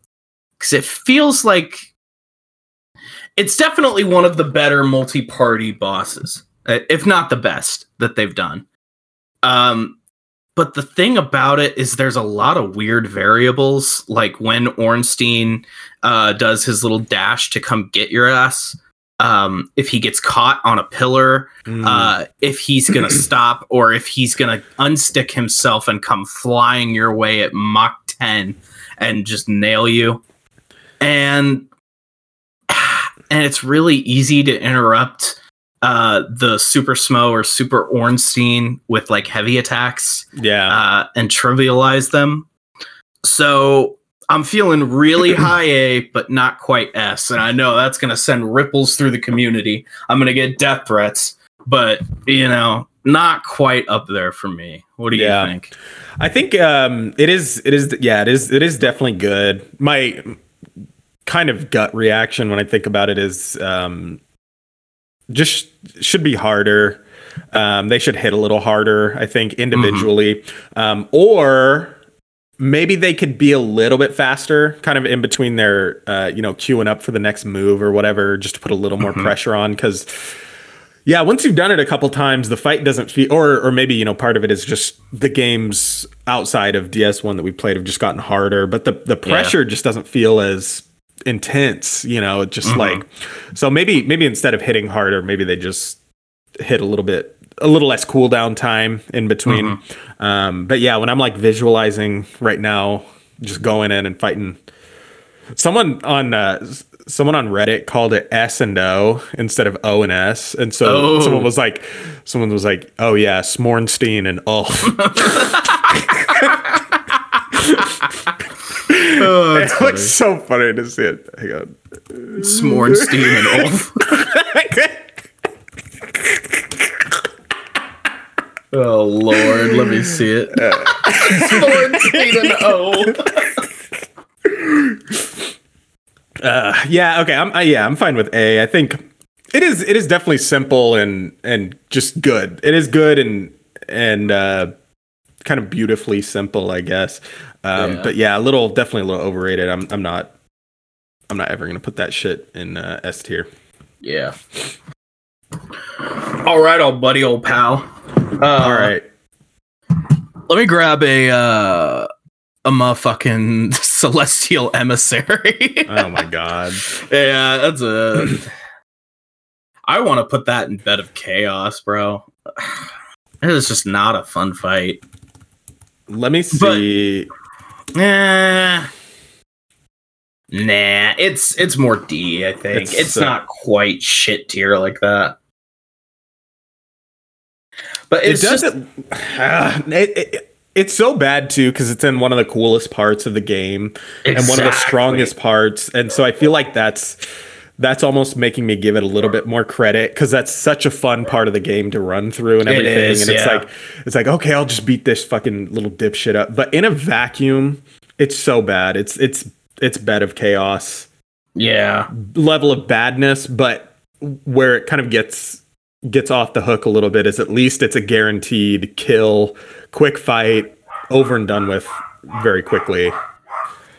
because it feels like it's definitely one of the better multi-party bosses, uh, if not the best that they've done. Um, but the thing about it is, there's a lot of weird variables, like when Ornstein uh, does his little dash to come get your ass. Um, if he gets caught on a pillar, Mm. uh, if he's gonna <clears throat> stop or if he's gonna unstick himself and come flying your way at Mach 10 and just nail you. And and it's really easy to interrupt uh the super Smough or super ornstein with like heavy attacks Yeah. uh and trivialize them so i'm feeling really <clears throat> high a but not quite s and i know that's going to send ripples through the community i'm going to get death threats but you know not quite up there for me what do you Yeah. think I think um, it is. It is. Yeah, it is. It is definitely good. My kind of gut reaction when I think about it is um, just should be harder. Um, they should hit a little harder. I think individually, um, or maybe they could be a little bit faster, kind of in between their, uh, you know, queuing up for the next move or whatever, just to put a little more Mhm. pressure on because. Yeah, once you've done it a couple times, the fight doesn't feel, or or maybe you know part of it is just the games outside of DS one that we played have just gotten harder, but the the pressure just doesn't feel as intense. You know, it just Mhm. like so maybe maybe instead of hitting harder, maybe they just hit a little bit a little less cooldown time in between. Um, but yeah, when I'm like visualizing right now, just going in and fighting. Someone on uh, someone on Reddit called it S and O instead of O and S, and so Oh. someone was like, someone was like, "Oh yeah, Smornstein and Ulf." <laughs> <laughs> oh, it looks so funny to see it. Hang on. smornstein and ulf <laughs> oh lord let me see it smornstein and ulf Uh, yeah, okay. I'm uh, yeah, I'm fine with A. I think it is it is definitely simple and and just good. It is good and and uh, kind of beautifully simple, I guess. Um, Yeah. But yeah, a little definitely a little overrated. I'm I'm not I'm not ever gonna put that shit in uh, S tier. Yeah. All right, old buddy, old pal. Uh, All right. Let me grab a uh, a motherfucking <laughs> celestial emissary. Oh my god. <laughs> yeah, that's a. <sighs> I want to put that in bed of chaos, bro. <sighs> It is just not a fun fight. Let me see. Nah. Nah, it's it's more D, I think. It's, It's, uh, not quite shit tier like that. But it doesn't. Ah, it, it, it's so bad too because it's in one of the coolest parts of the game. and one of the strongest parts. And so I feel like that's that's almost making me give it a little bit more credit because that's such a fun part of the game to run through and everything. is, and it's yeah. like it's like okay, I'll just beat this fucking little dipshit up. But in a vacuum, it's so bad. It's it's it's bed of chaos Yeah. level of badness, but where it kind of gets gets off the hook a little bit is at least it's a guaranteed kill, quick fight, over and done with very quickly.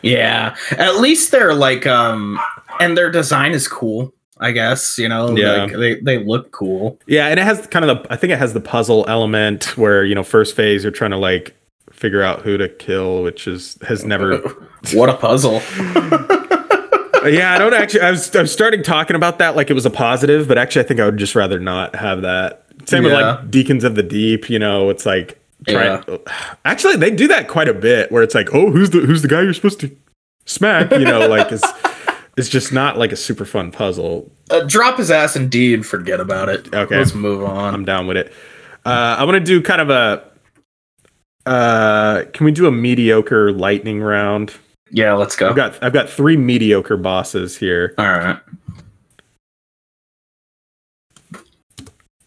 Yeah. At least they're like um and their design is cool, I guess, you know, Yeah. like they they look cool. Yeah, and it has kind of the I think it has the puzzle element where, you know, first phase you're trying to like figure out who to kill, which is has never <laughs> What a puzzle. <laughs> Yeah, I don't actually I was I'm starting talking about that like it was a positive, but actually I think I would just rather not have that. Same with like Deacons of the Deep, you know, it's like try, <sighs> actually they do that quite a bit where it's like, "Oh, who's the who's the guy you're supposed to smack?" you know, like it's <laughs> it's just not like a super fun puzzle. Uh, drop his ass in D and forget about it. Okay. Let's move on. I'm down with it. Uh, I want to do kind of a. Uh, can we do a mediocre lightning round? yeah, let's go. I've got I've got three mediocre bosses here. All right.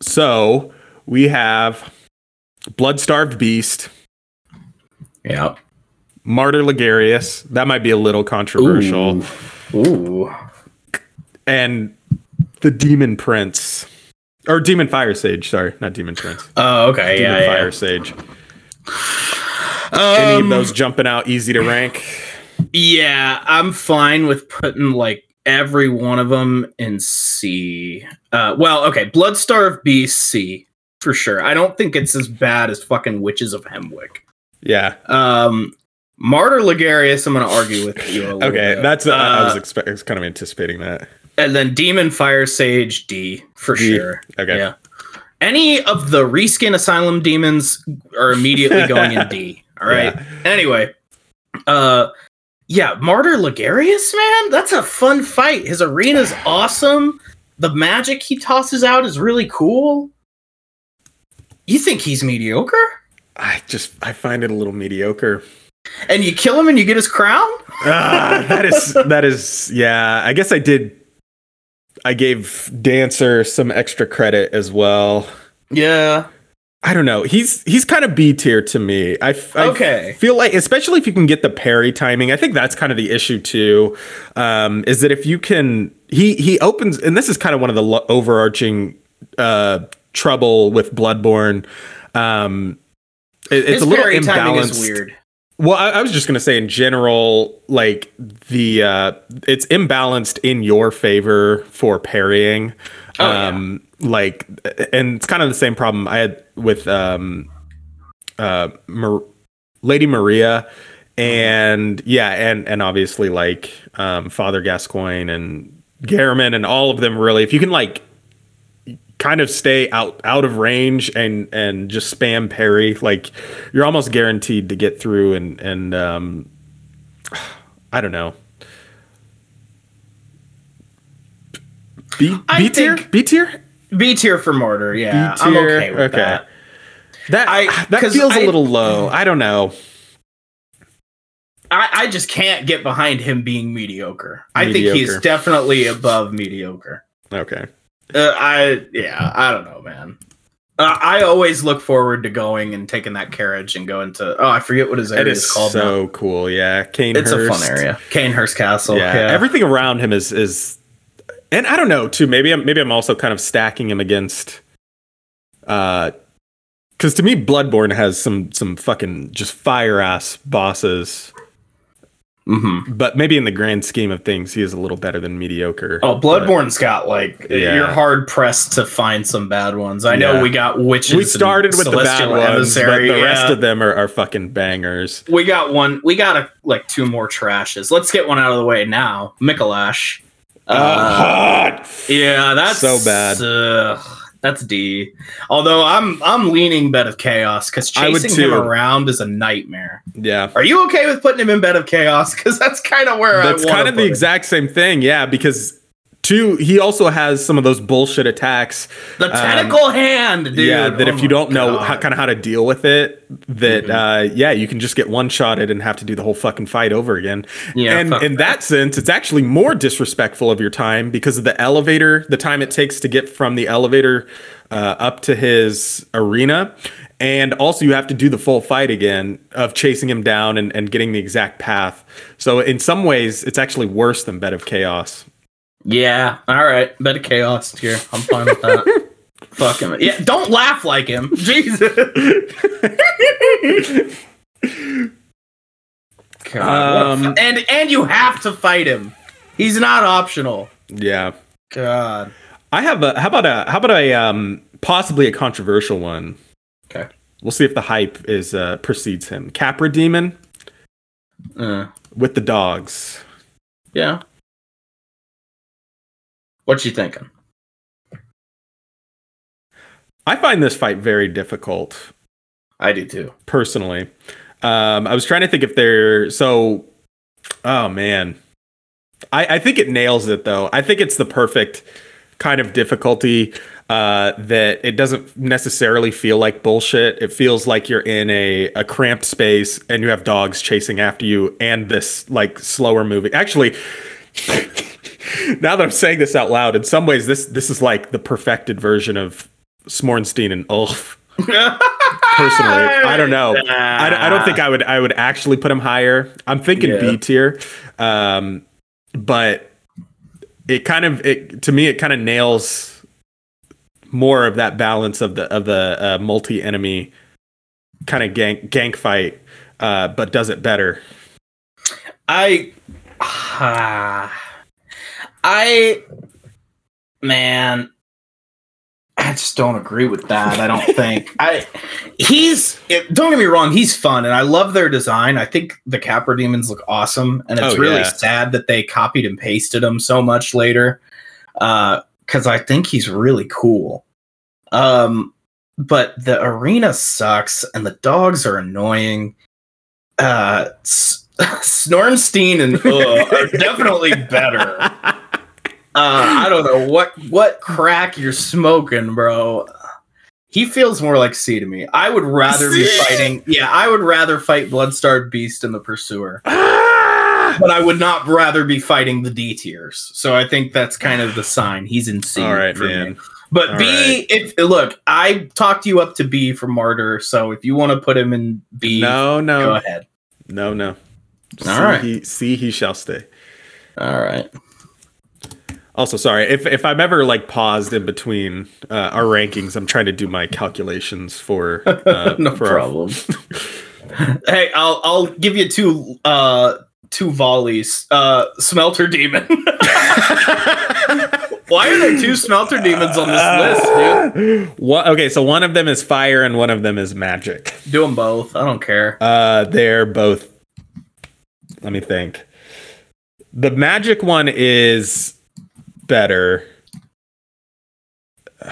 So we have Blood Starved Beast, Yeah. Martyr Logarius. That might be a little controversial, Ooh. Ooh. and the Demon Prince or Demon Fire Sage. Sorry, not Demon Prince. Oh, okay. Demon Yeah, Fire yeah. Sage. Any Um, of those jumping out easy to rank? Yeah, I'm fine with putting like every one of them in C. Uh, well, okay, Bloodstarved of B C for sure. I don't think it's as bad as fucking Witches of Hemwick. Yeah. Um, Martyr Logarius, I'm going to argue with you. A little <laughs> Okay, bit. that's uh, I was Uh, I was kind of anticipating that. and then Demon Fire Sage D for D. sure. Okay. Yeah. Any of the reskin asylum demons are immediately going in D. <laughs> All right. Yeah. Anyway, uh yeah, Martyr Logarius, man, that's a fun fight. His arena's awesome. The magic he tosses out is really cool. You think he's mediocre? I just I find it a little mediocre. And you kill him and you get his crown? Ah, that is <laughs> that is yeah. I guess I did. I gave Dancer some extra credit as well. Yeah. I don't know. He's he's kind of B tier to me. I Okay. feel like, especially if you can get the parry timing. I think that's kind of the issue too. Um, is that if you can, he he opens, and this is kind of one of the lo- overarching uh, trouble with Bloodborne. Um, it- it's His a little imbalanced. weird. Well, I, I was just gonna say in general, like the uh, it's imbalanced in your favor for parrying. Oh, yeah. um, like, and it's kind of the same problem I had with um, uh, Mar- Lady Maria, and yeah, and and obviously like um, Father Gascoigne and Gehrman and all of them. Really, if you can like kind of stay out out of range and and just spam parry like you're almost guaranteed to get through and and um <sighs> i don't know b, b tier b tier B tier for mortar yeah. B I'm okay with okay. that. that I- that feels a I- little low i don't know I, I just can't get behind him being mediocre. I think he's definitely above mediocre. okay Uh, I yeah, I don't know, man. Uh, I always look forward to going and taking that carriage and going to oh I forget what his it area is is called. now. so cool yeah Cainhurst. It's a fun area, Cainhurst Castle. yeah, Yeah, everything around him is is and i don't know too maybe i'm maybe i'm also kind of stacking him against uh because to me bloodborne has some some fucking just fire ass bosses hmm but maybe in the grand scheme of things he is a little better than mediocre Oh, Bloodborne's got like Yeah. you're hard pressed to find some bad ones. I know we got witches. we started with the bad ones Emissary, but the rest of them are, are fucking bangers we got one. We got a, like two more trashes. Let's get one out of the way now. Micolash. Uh, yeah, that's So bad. Uh, that's D. Although I'm I'm leaning bed of chaos because chasing him around is a nightmare. yeah Are you okay with putting him in bed of chaos? <laughs> Because that's kind of where that's kind of the him. exact same thing yeah because two he also has some of those bullshit attacks. The tentacle hand, dude. yeah that Oh if you don't know how, kind of how to deal with it that Mhm. uh yeah you can just get one shotted and have to do the whole fucking fight over again. Yeah, and in that. sense it's actually more disrespectful of your time because of the elevator the time it takes to get from the elevator uh, up to his arena. And also you have to do the full fight again of chasing him down and, and getting the exact path. So in some ways it's actually worse than bed of chaos Yeah, all right. Bed of chaos here. I'm fine with that. <laughs> Fuck him. Yeah, don't laugh like him. <laughs> Jesus. God, Um, and and you have to fight him. He's not optional. yeah God. I have a how about a how about a um possibly a controversial one. Okay. We'll see if the hype is uh precedes him. Capra Demon Uh, with the dogs. yeah. What you thinking? I find this fight very difficult I do too. personally. Um I was trying to think if they're so oh man. I, I think it nails it though. I think it's the perfect kind of difficulty uh, that it doesn't necessarily feel like bullshit. It feels like you're in a, a cramped space and you have dogs chasing after you and this like slower moving. Actually, <laughs> now that I'm saying this out loud, in some ways this this is like the perfected version of Smornstein and Ulf. <laughs> Personally, I don't know. I, I don't think I would I would actually put him higher. I'm thinking Yeah. B tier, um, but it kind of it to me it kind of nails more of that balance of the of the uh, multi enemy kind of gank gank fight, uh, but does it better. I, ah, I, man, I just don't agree with that. I don't think <laughs> I. He's it- don't get me wrong. He's fun, and I love their design. I think the Capra demons look awesome, and it's Oh, really yeah. sad that they copied and pasted them so much later. Because I think he's really cool. Um, but the arena sucks, and the dogs are annoying. Uh, Snormstein and Ugh are definitely better. Uh, I don't know what what crack you're smoking, bro. He feels more like C to me. I would rather be fighting. Yeah, I would rather fight Bloodstarved Beast in the Pursuer, Ah! but I would not rather be fighting the D tiers. So I think that's kind of the sign he's in C. All right, for man. Me. But All B, right. if look, I talked you up to B for Martyr. So if you want to put him in B, No, no, go ahead. no, no. All see, right. he, see, he shall stay. All right. Also, sorry if if I'm ever like paused in between uh, our rankings. I'm trying to do my calculations for <laughs> uh, no for our- problem. <laughs> hey, I'll I'll give you two uh two volleys. Uh Smelter Demon. <laughs> Why are there two Smelter Demons on this list, dude? What, okay, so one of them is fire and one of them is magic. Do them both. I don't care. Uh, they're both. Let me think. The magic one is better. <sighs>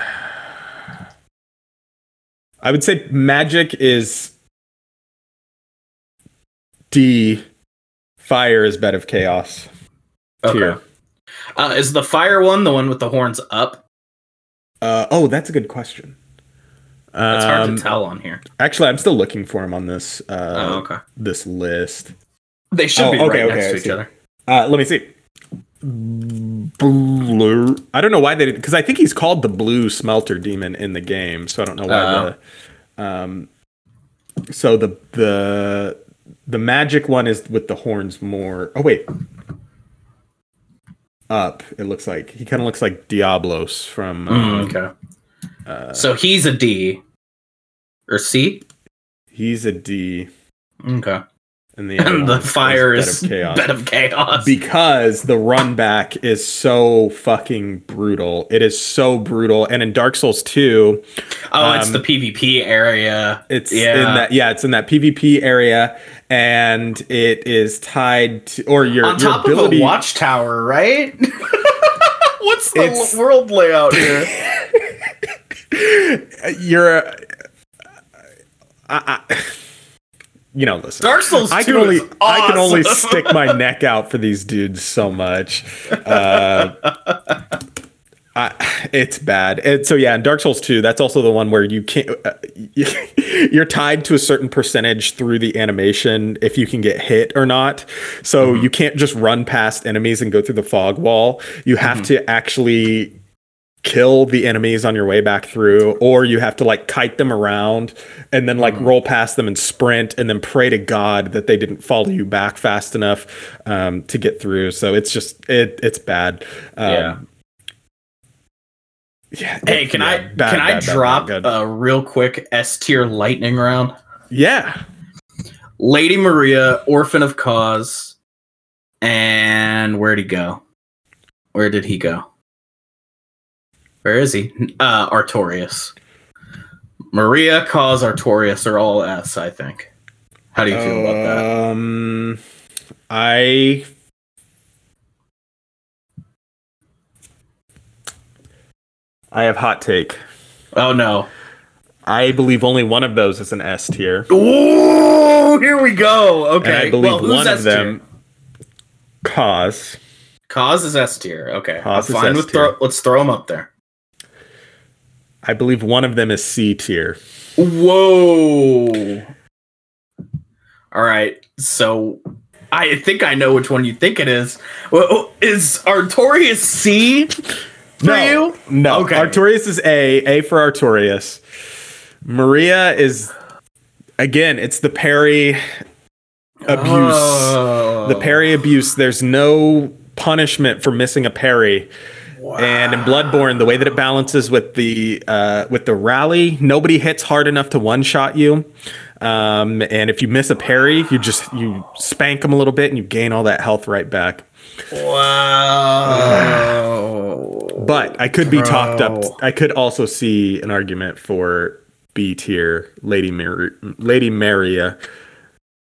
I would say magic is D. Fire is bed of chaos. Okay. Uh, is the fire one the one with the horns up? Uh, oh, that's a good question. It's hard Um, to tell on here. Actually, I'm still looking for him on this uh, oh, okay. this list. They should oh, be okay, right okay, next I to each other. Uh, let me see. Blue. I don't know why they did because I think he's called the blue smelter demon in the game, so I don't know why Oh. the. Um, so the the the magic one is with the horns more. Oh wait, up. It looks like he kind of looks like Diablos from. Mm, um, okay. uh, So he's a D or C. he's a D, Okay. And the <laughs> other And the one fire Bed is of chaos. bed of chaos. because the run back is so fucking brutal. It is so brutal. And in Dark Souls 2, oh, it's um, the PvP area. it's Yeah. in that yeah, it's in that PvP area and it is tied to or your, on your top ability of a watchtower, right? <laughs> What's the It's- world layout here? <laughs> you're I, I, you know, listen. Dark Souls I can 2 only is I can only stick my <laughs> neck out for these dudes so much. Uh, I, it's bad. And so yeah, in Dark Souls 2, that's also the one where you can't uh, <laughs> you're tied to a certain percentage through the animation if you can get hit or not. So Mm-hmm. you can't just run past enemies and go through the fog wall. You have Mm-hmm. to actually kill the enemies on your way back through or you have to like kite them around and then Mm-hmm. like roll past them and sprint and then pray to god that they didn't follow you back fast enough um, to get through so it's just it it's bad um, Yeah. yeah Hey, can yeah, I bad, can bad, I bad, drop a real quick S tier lightning round? yeah Lady Maria, Orphan of Kos, and where'd he go? Where did he go? Where is he? Uh, Artorias. Maria, Kos, Artorias are all S, I think. How do you feel about that? um i i have hot take Oh no! i believe only one of those is an s tier Oh, here we go. Okay, and i believe well, one S of them cause Kos is S tier. Okay, Cause I'm fine S with throw. Let's throw them up there. I believe one of them is C tier. Whoa. All right. So I think I know which one you think it is. Well, oh, is Artorias C for you? No. Okay. Artorias is A. A for Artorias. Maria is again. It's the parry abuse. Oh. The parry abuse. There's no punishment for missing a And in Bloodborne, the way that it balances with the uh, with the rally, nobody hits hard enough to one shot you. Um, and if you miss a parry, you just you spank them a little bit, and you gain all that health right back. Wow. But I could be talked up. I could also see an argument for B tier Lady Mar- Lady Maria,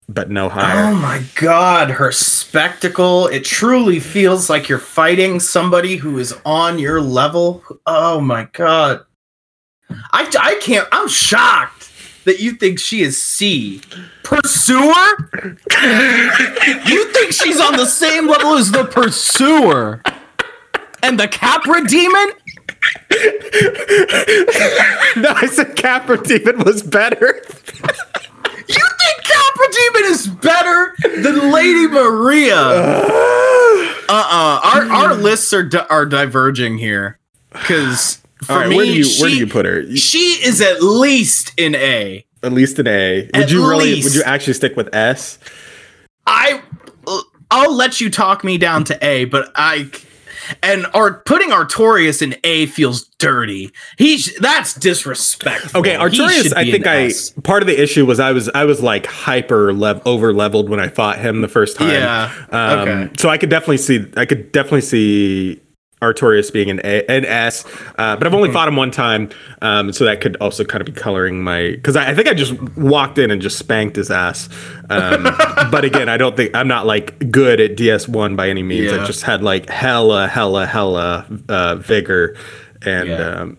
but no oh higher. Oh my god, her spectacle. It truly feels like you're fighting somebody who is on your level. Oh my god. I, I can't, I'm shocked. that you think she is C. Pursuer? you think she's on the same level as the Pursuer? And the Capra Demon? <laughs> no, I said Capra Demon was better. <laughs> Demon is better than Lady Maria? <sighs> Uh-uh. Our our hmm. lists are di- are diverging here. Cause for right, me, where do you she, where do you put her? she is at least in A. At least an A. Would At you really? least. Would you actually stick with S? I I'll let you talk me down to A, but I and our putting Artorias in A feels dirty. He's that's disrespectful. Okay, He Artorias. I think I S. part of the issue was I was I was like hyper lev- over leveled when I fought him the first time. Yeah, Um, okay. So I could definitely see I could definitely see Artorias being an A, an S, uh, but I've Mm-hmm. only fought him one time, um, so that could also kind of be coloring my because I, I think I just walked in and just spanked his ass. Um, <laughs> but again, I don't think I'm not like good at DS one by any means. I just had like hella hella hella uh, vigor and. Yeah. Um,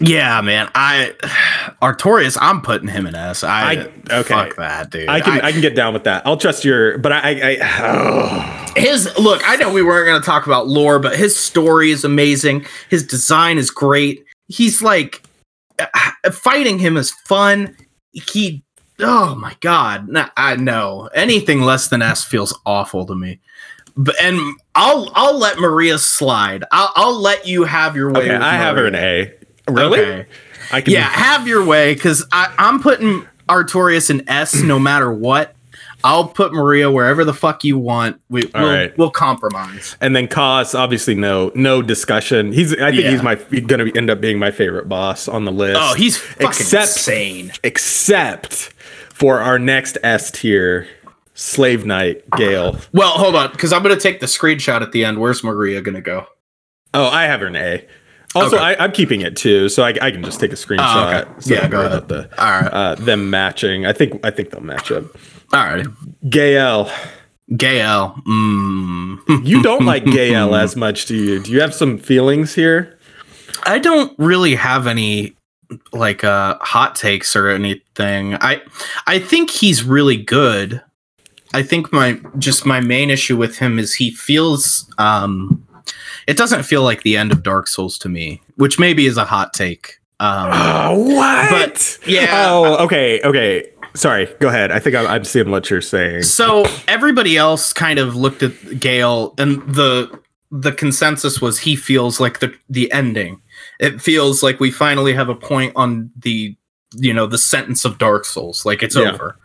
Yeah, man. I <sighs> Artorias, I'm putting him in S. I, I- okay. fuck that, dude. I can I, can get down with that. I'll trust your, but I, I, I his look i know we weren't going to talk about lore but his story is amazing his design is great he's like <sighs> fighting him is fun he oh my god no, i know anything less than s feels awful to me but and i'll i'll let maria slide i'll, I'll let you have your way okay, I have her an A. Really? Okay. I can. yeah have your way because i'm putting artorias in s no matter what I'll put Maria wherever the fuck you want. We, we'll, right. we'll compromise. And then Kos, obviously, no, no discussion. He's. I think Yeah. he's my. He's gonna be, end up being my favorite boss on the list. Oh, he's fucking Except- insane. except for our next S tier, Slave Knight Gael. Well, hold on, because I'm gonna take the screenshot at the end. Where's Maria gonna go? Oh, I have her an A. Also, Okay. I, I'm keeping it too, so I, I can just take a screenshot. Oh, okay. so Yeah, go ahead. The, All right, uh, them matching. I think. I think they'll match up. all right. Gael. Gael. Mm. You don't like <laughs> Gael as much, do you? Do you have some feelings here? I don't really have any like uh hot takes or anything. I I think he's really good. I think my just my main issue with him is he feels um it doesn't feel like the end of Dark Souls to me, which maybe is a hot take. Um Oh, <gasps> what? But, yeah. Oh, okay, okay. Sorry. Go ahead. I think I'm, I'm seeing what you're saying. So everybody else kind of looked at Gael, and the the consensus was he feels like the the ending. It feels like we finally have a point on the you know the sentence of Dark Souls, like it's Yeah. over.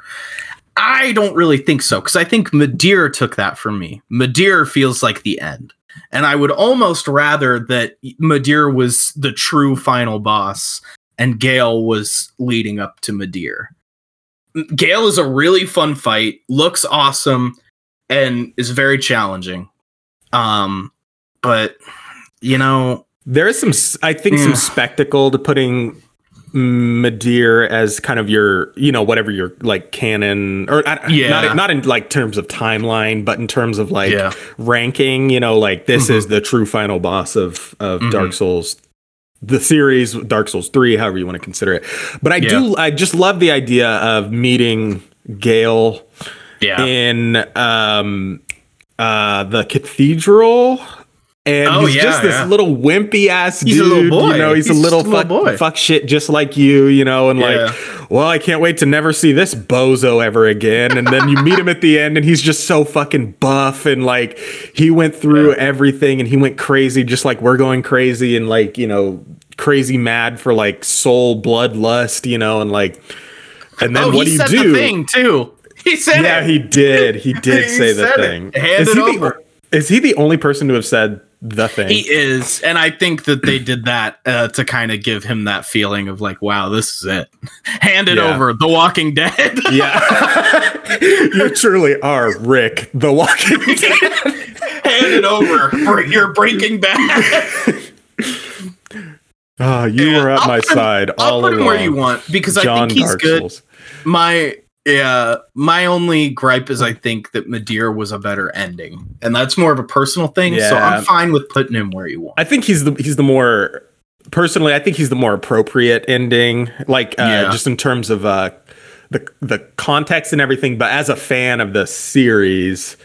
I don't really think so because I think Midir took that from me. Midir feels like the end, and I would almost rather that Midir was the true final boss and Gael was leading up to Midir. Gael is a really fun fight, looks awesome, and is very challenging. Um, but you know, There is some, I think, some spectacle to putting Midir as kind of your, you know, whatever your like canon, or I- Yeah. not not in like terms of timeline, but in terms of like Yeah. ranking. You know, like this Mhm. is the true final boss of of Mhm. Dark Souls. The series, Dark Souls three, however you want to consider it, but I do, I just love the idea of meeting Gael yeah, in um uh the cathedral and Oh, he's yeah, just this yeah. little wimpy ass dude He's a little boy. you know he's, He's a little just a fuck, little boy. fuck shit just like you you know and Yeah. like well i can't wait to never see this bozo ever again and then you meet him at the end and he's just so fucking buff and like he went through everything and he went crazy just like we're going crazy and like you know crazy mad for like soul bloodlust you know and like and then oh, what do you do the thing too. He said yeah, it. he did. He <laughs> did He say the thing. Hand is it he over. The, is he the only person to have said the thing? He is, and I think that they did that uh, to kind of give him that feeling of like, wow, this is it. <laughs> Hand it Yeah. over. The Walking Dead. <laughs> yeah, <laughs> you truly are Rick, the Walking Dead. Hand it over. For your Breaking Bad. Oh, you Yeah, were at I'll my put him- side I'll all put him along. where you want because I think he's Dark good. Souls. My yeah, my only gripe is I think that Midir was a better ending, and that's more of a personal thing. So I'm fine with putting him where you want. I think he's the he's the more personally, I think he's the more appropriate ending, like uh, Yeah. just in terms of uh, the the context and everything. But as a fan of the series,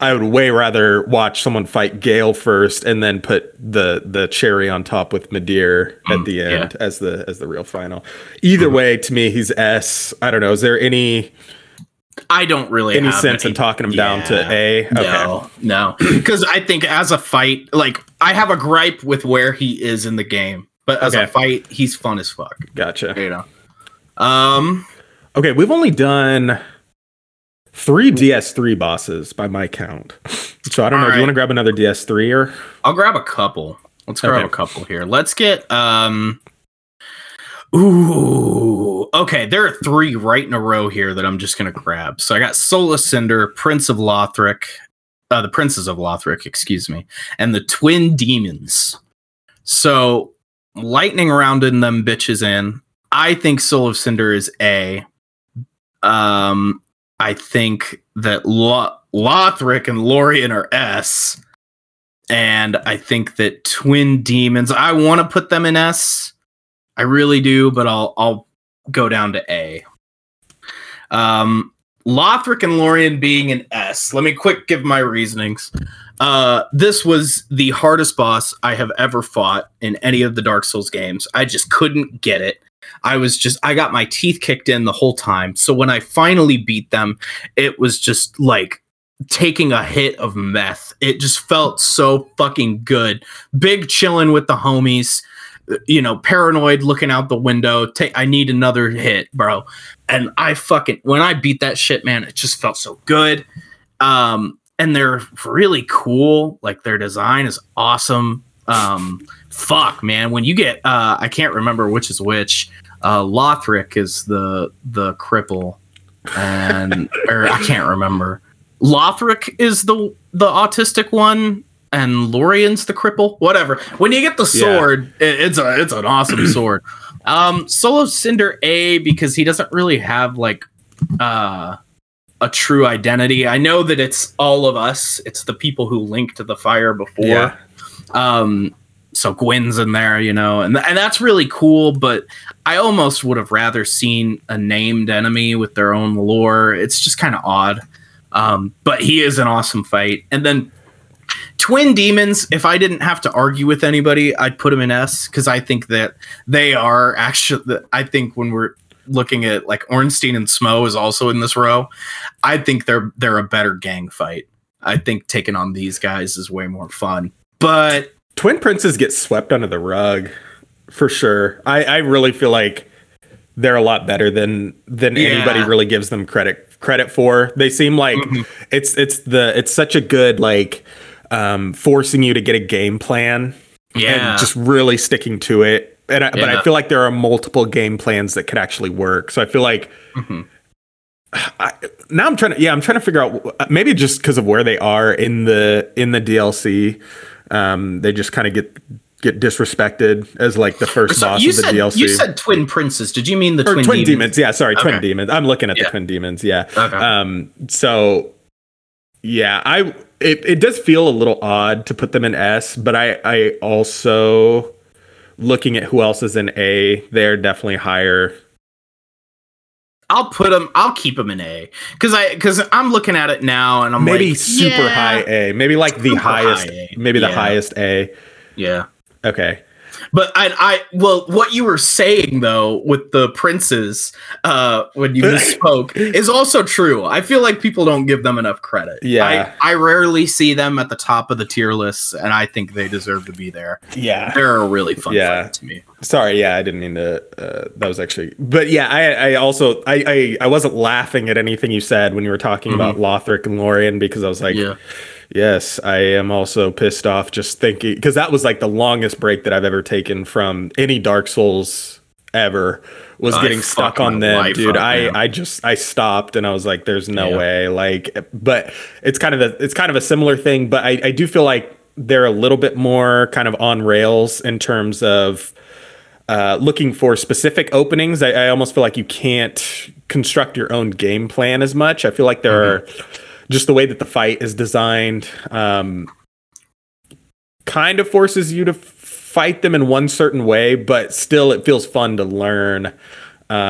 I would way rather watch someone fight Gael first and then put the the cherry on top with Midir at the Mm, yeah. end as the as the real final. Either way, to me, he's S. I don't know. Is there any I don't really any sense any- in talking him down to A? Okay. No, <clears throat> no, because I think as a fight, like I have a gripe with where he is in the game, but as Okay. a fight, he's fun as fuck. Gotcha. You know. Um. Okay, we've only done three DS3 bosses by my count. So I don't know. Do you want to grab another DS3 or? I'll grab a couple. Let's grab Okay. a couple here. Let's get um Ooh. Okay, there are three right in a row here that I'm just gonna grab. So I got Soul of Cinder, Prince of Lothric, uh the Princes of Lothric, excuse me, and the Twin Demons. So lightning rounding them bitches in. I think Soul of Cinder is A. Um I think that Lo- Lothric and Lorian are S and I think that Twin Demons. I want to put them in S. I really do, but I'll I'll go down to A. Um, Lothric and Lorian being an S. Let me quick give my reasonings. Uh, this was the hardest boss I have ever fought in any of the Dark Souls games. I just couldn't get it. I was just I got my teeth kicked in the whole time. So when I finally beat them, it was just like taking a hit of meth. It just felt so fucking good. Big chilling with the homies, you know, paranoid looking out the window. Take I need another hit, bro. And I fucking when I beat that shit, man, it just felt so good. Um and they're really cool. Like their design is awesome. Um fuck, man, when you get uh I can't remember which is which. Uh Lothric is the the cripple and or <laughs> I can't remember. Lothric is the the autistic one, and Lorian's the cripple. Whatever. When you get the Yeah. sword, it- it's a it's an awesome <clears throat> sword. Um, Soul of Cinder A because he doesn't really have like uh a true identity. I know that it's all of us. It's the people who linked to the fire before. Yeah. Um, so Gwyn's in there, you know, and and that's really cool. But I almost would have rather seen a named enemy with their own lore. It's just kind of odd. Um, but he is an awesome fight. And then Twin Demons, if I didn't have to argue with anybody, I'd put them in S because I think that they are actually. I think when we're looking at like Ornstein and Smough is also in this row. I think they're they're a better gang fight. I think taking on these guys is way more fun. But Twin Princes get swept under the rug for sure. I, I really feel like they're a lot better than than Yeah. anybody really gives them credit credit for. They seem like Mhm. it's it's the it's such a good like um forcing you to get a game plan yeah, and just really sticking to it. And I, but I feel like there are multiple game plans that could actually work. So I feel like Mhm. I, now I'm trying to yeah I'm trying to figure out maybe just because of where they are in the in the DLC, um, they just kind of get get disrespected as like the first So boss of the said DLC. you said twin princes. Did you mean the or twin, twin, demons? demons. yeah. Sorry, twin demons. I'm looking at Yeah. the twin demons. Yeah. Okay. Um. So, yeah, I it, it does feel a little odd to put them in S, but I I also looking at who else is in A, they're definitely higher. I'll put them. I'll keep them in A because I because I'm looking at it now and I'm like, maybe like, super yeah, high A, maybe like the Super highest, high A. maybe the Yeah. highest A. Yeah, Okay. But I I well what you were saying though with the princes uh when you <laughs> misspoke is also true. I feel like people don't give them enough credit. Yeah. I I rarely see them at the top of the tier lists, and I think they deserve to be there. Yeah. They're a really fun Yeah. to me. Sorry, yeah, I didn't mean to. Uh, that was actually, but yeah, I, I also, I, I, I wasn't laughing at anything you said when you were talking about Lothric and Lorian because I was like, Yeah. Yes, I am also pissed off just thinking because that was like the longest break that I've ever taken from any Dark Souls ever was I getting stuck on them, dude. I. I just, I stopped and I was like, there's no Yeah. way, like, but it's kind of a, it's kind of a similar thing, but I, I do feel like they're a little bit more kind of on rails in terms of uh, looking for specific openings. I, I almost feel like you can't construct your own game plan as much. I feel like there are just the way that the fight is designed, um, kind of forces you to fight them in one certain way, but still it feels fun to learn. Um,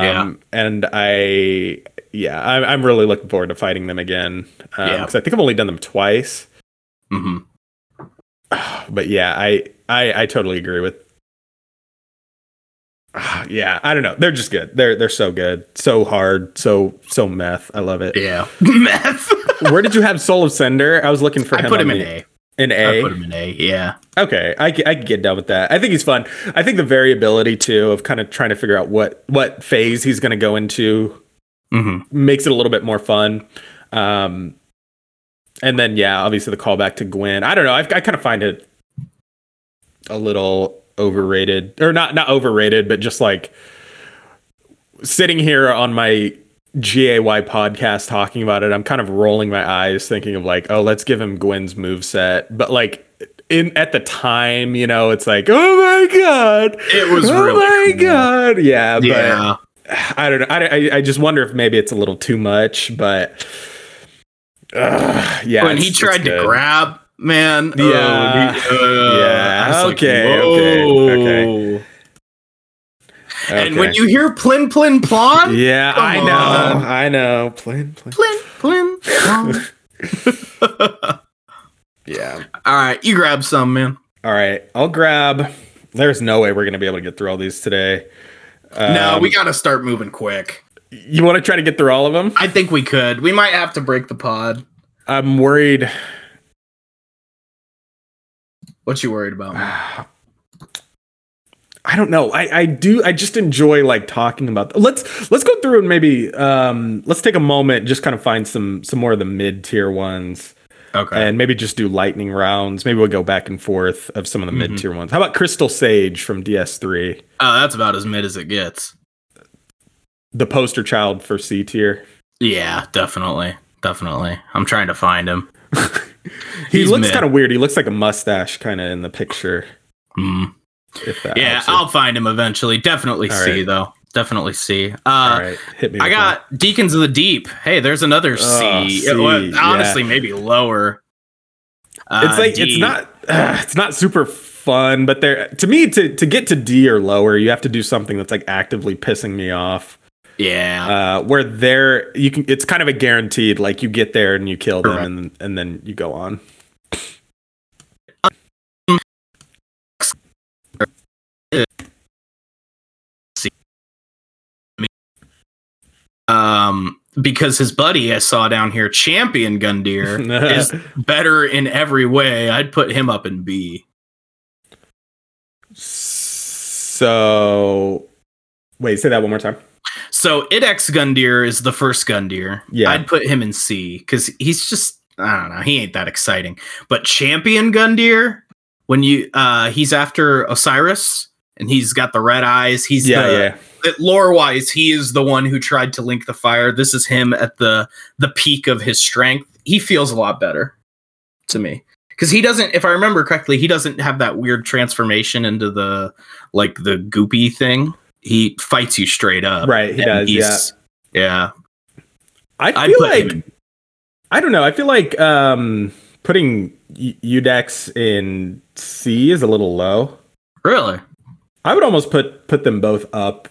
Yeah. And I, yeah, I, I'm really looking forward to fighting them again. Um, Yeah. Because I think I've only done them twice. hmm <sighs> But yeah, I, I, I totally agree with. Ah, <sighs> yeah, I don't know. They're just good. They're they're so good, so hard, so so meth. I love it. Yeah. <laughs> Meth. Where did you have Soul of Cinder? I was looking for him. I him. put him in the- A. In A. I put him in A. Yeah. Okay, I can get down with that. I think he's fun. I think the variability too of kind of trying to figure out what what phase he's going to go into hmm makes it a little bit more fun. Um, and then yeah, obviously the callback to Gwyn. I don't know. I, I kind of find it a little overrated, or not not overrated, but just like sitting here on my GAY podcast talking about it. I'm kind of rolling my eyes, thinking of like, oh, let's give him Gwyn's move set, but like. In at the time, you know, it's like, oh my god, It was oh really my cool. god, yeah, but Yeah. I don't know. I, I, I just wonder if maybe it's a little too much, but uh, yeah. when he tried to grab, man. Yeah. Oh, uh, Yeah, was like, okay, okay, okay. And when you hear plin plin plon, yeah, I know, on. I know. Plin, plin. plin plin plon. <laughs> Yeah. All right, you grab some, man. All right, I'll grab. There's no way we're gonna be able to get through all these today. no, Um, we got to start moving quick. You want to try to get through all of them? I think we could. We might have to break the pod. I'm worried. What you worried about? man? <sighs> I don't know. I, I do. I just enjoy like talking about. Let's let's go through and maybe um, let's take a moment, just kind of find some some more of the mid tier ones, Okay. and maybe just do lightning rounds. Maybe we'll go back and forth of some of the mid tier ones. How about Crystal Sage from DS3, Oh, that's about as mid as it gets. the poster child for C tier? Yeah, definitely. Definitely. I'm trying to find him. <laughs> He He's looks kind of weird. He looks like a mustache kind of in the picture. Mm. Yeah. I'll find him eventually. Definitely All C right. though. Definitely see. Uh All right, hit me. I got Deacons of the Deep. Hey, there's another C. Oh, It C, was- yeah. honestly, maybe lower. one. It's Uh, like D. it's not. it's not super fun, but there to me to to get to D or lower, you have to do something that's like actively pissing me off. Yeah. Uh, where there you can, it's kind of a guaranteed. Like you get there and you kill them, Correct. and and then you go on. um, because his buddy I saw down here, Champion Gundyr, <laughs> is better in every way. I'd put him up in B. So, wait, say that one more time. So Iudex Gundyr is the first Gundyr. Yeah. I'd put him in C because he's just I don't know, he ain't that exciting. But Champion Gundyr, when you uh he's after Oceiros and he's got the red eyes, he's Yeah, the yeah. lore wise, he is the one who tried to link the fire. This is him at the the peak of his strength. He feels a lot better to me. Because he doesn't, if I remember correctly, he doesn't have that weird transformation into the like the goopy thing. He fights you straight up. Right, he does, he's- Yeah. I feel like. I don't know. I feel like um, putting Iudex in C is a little low. Really? I would almost put put them both up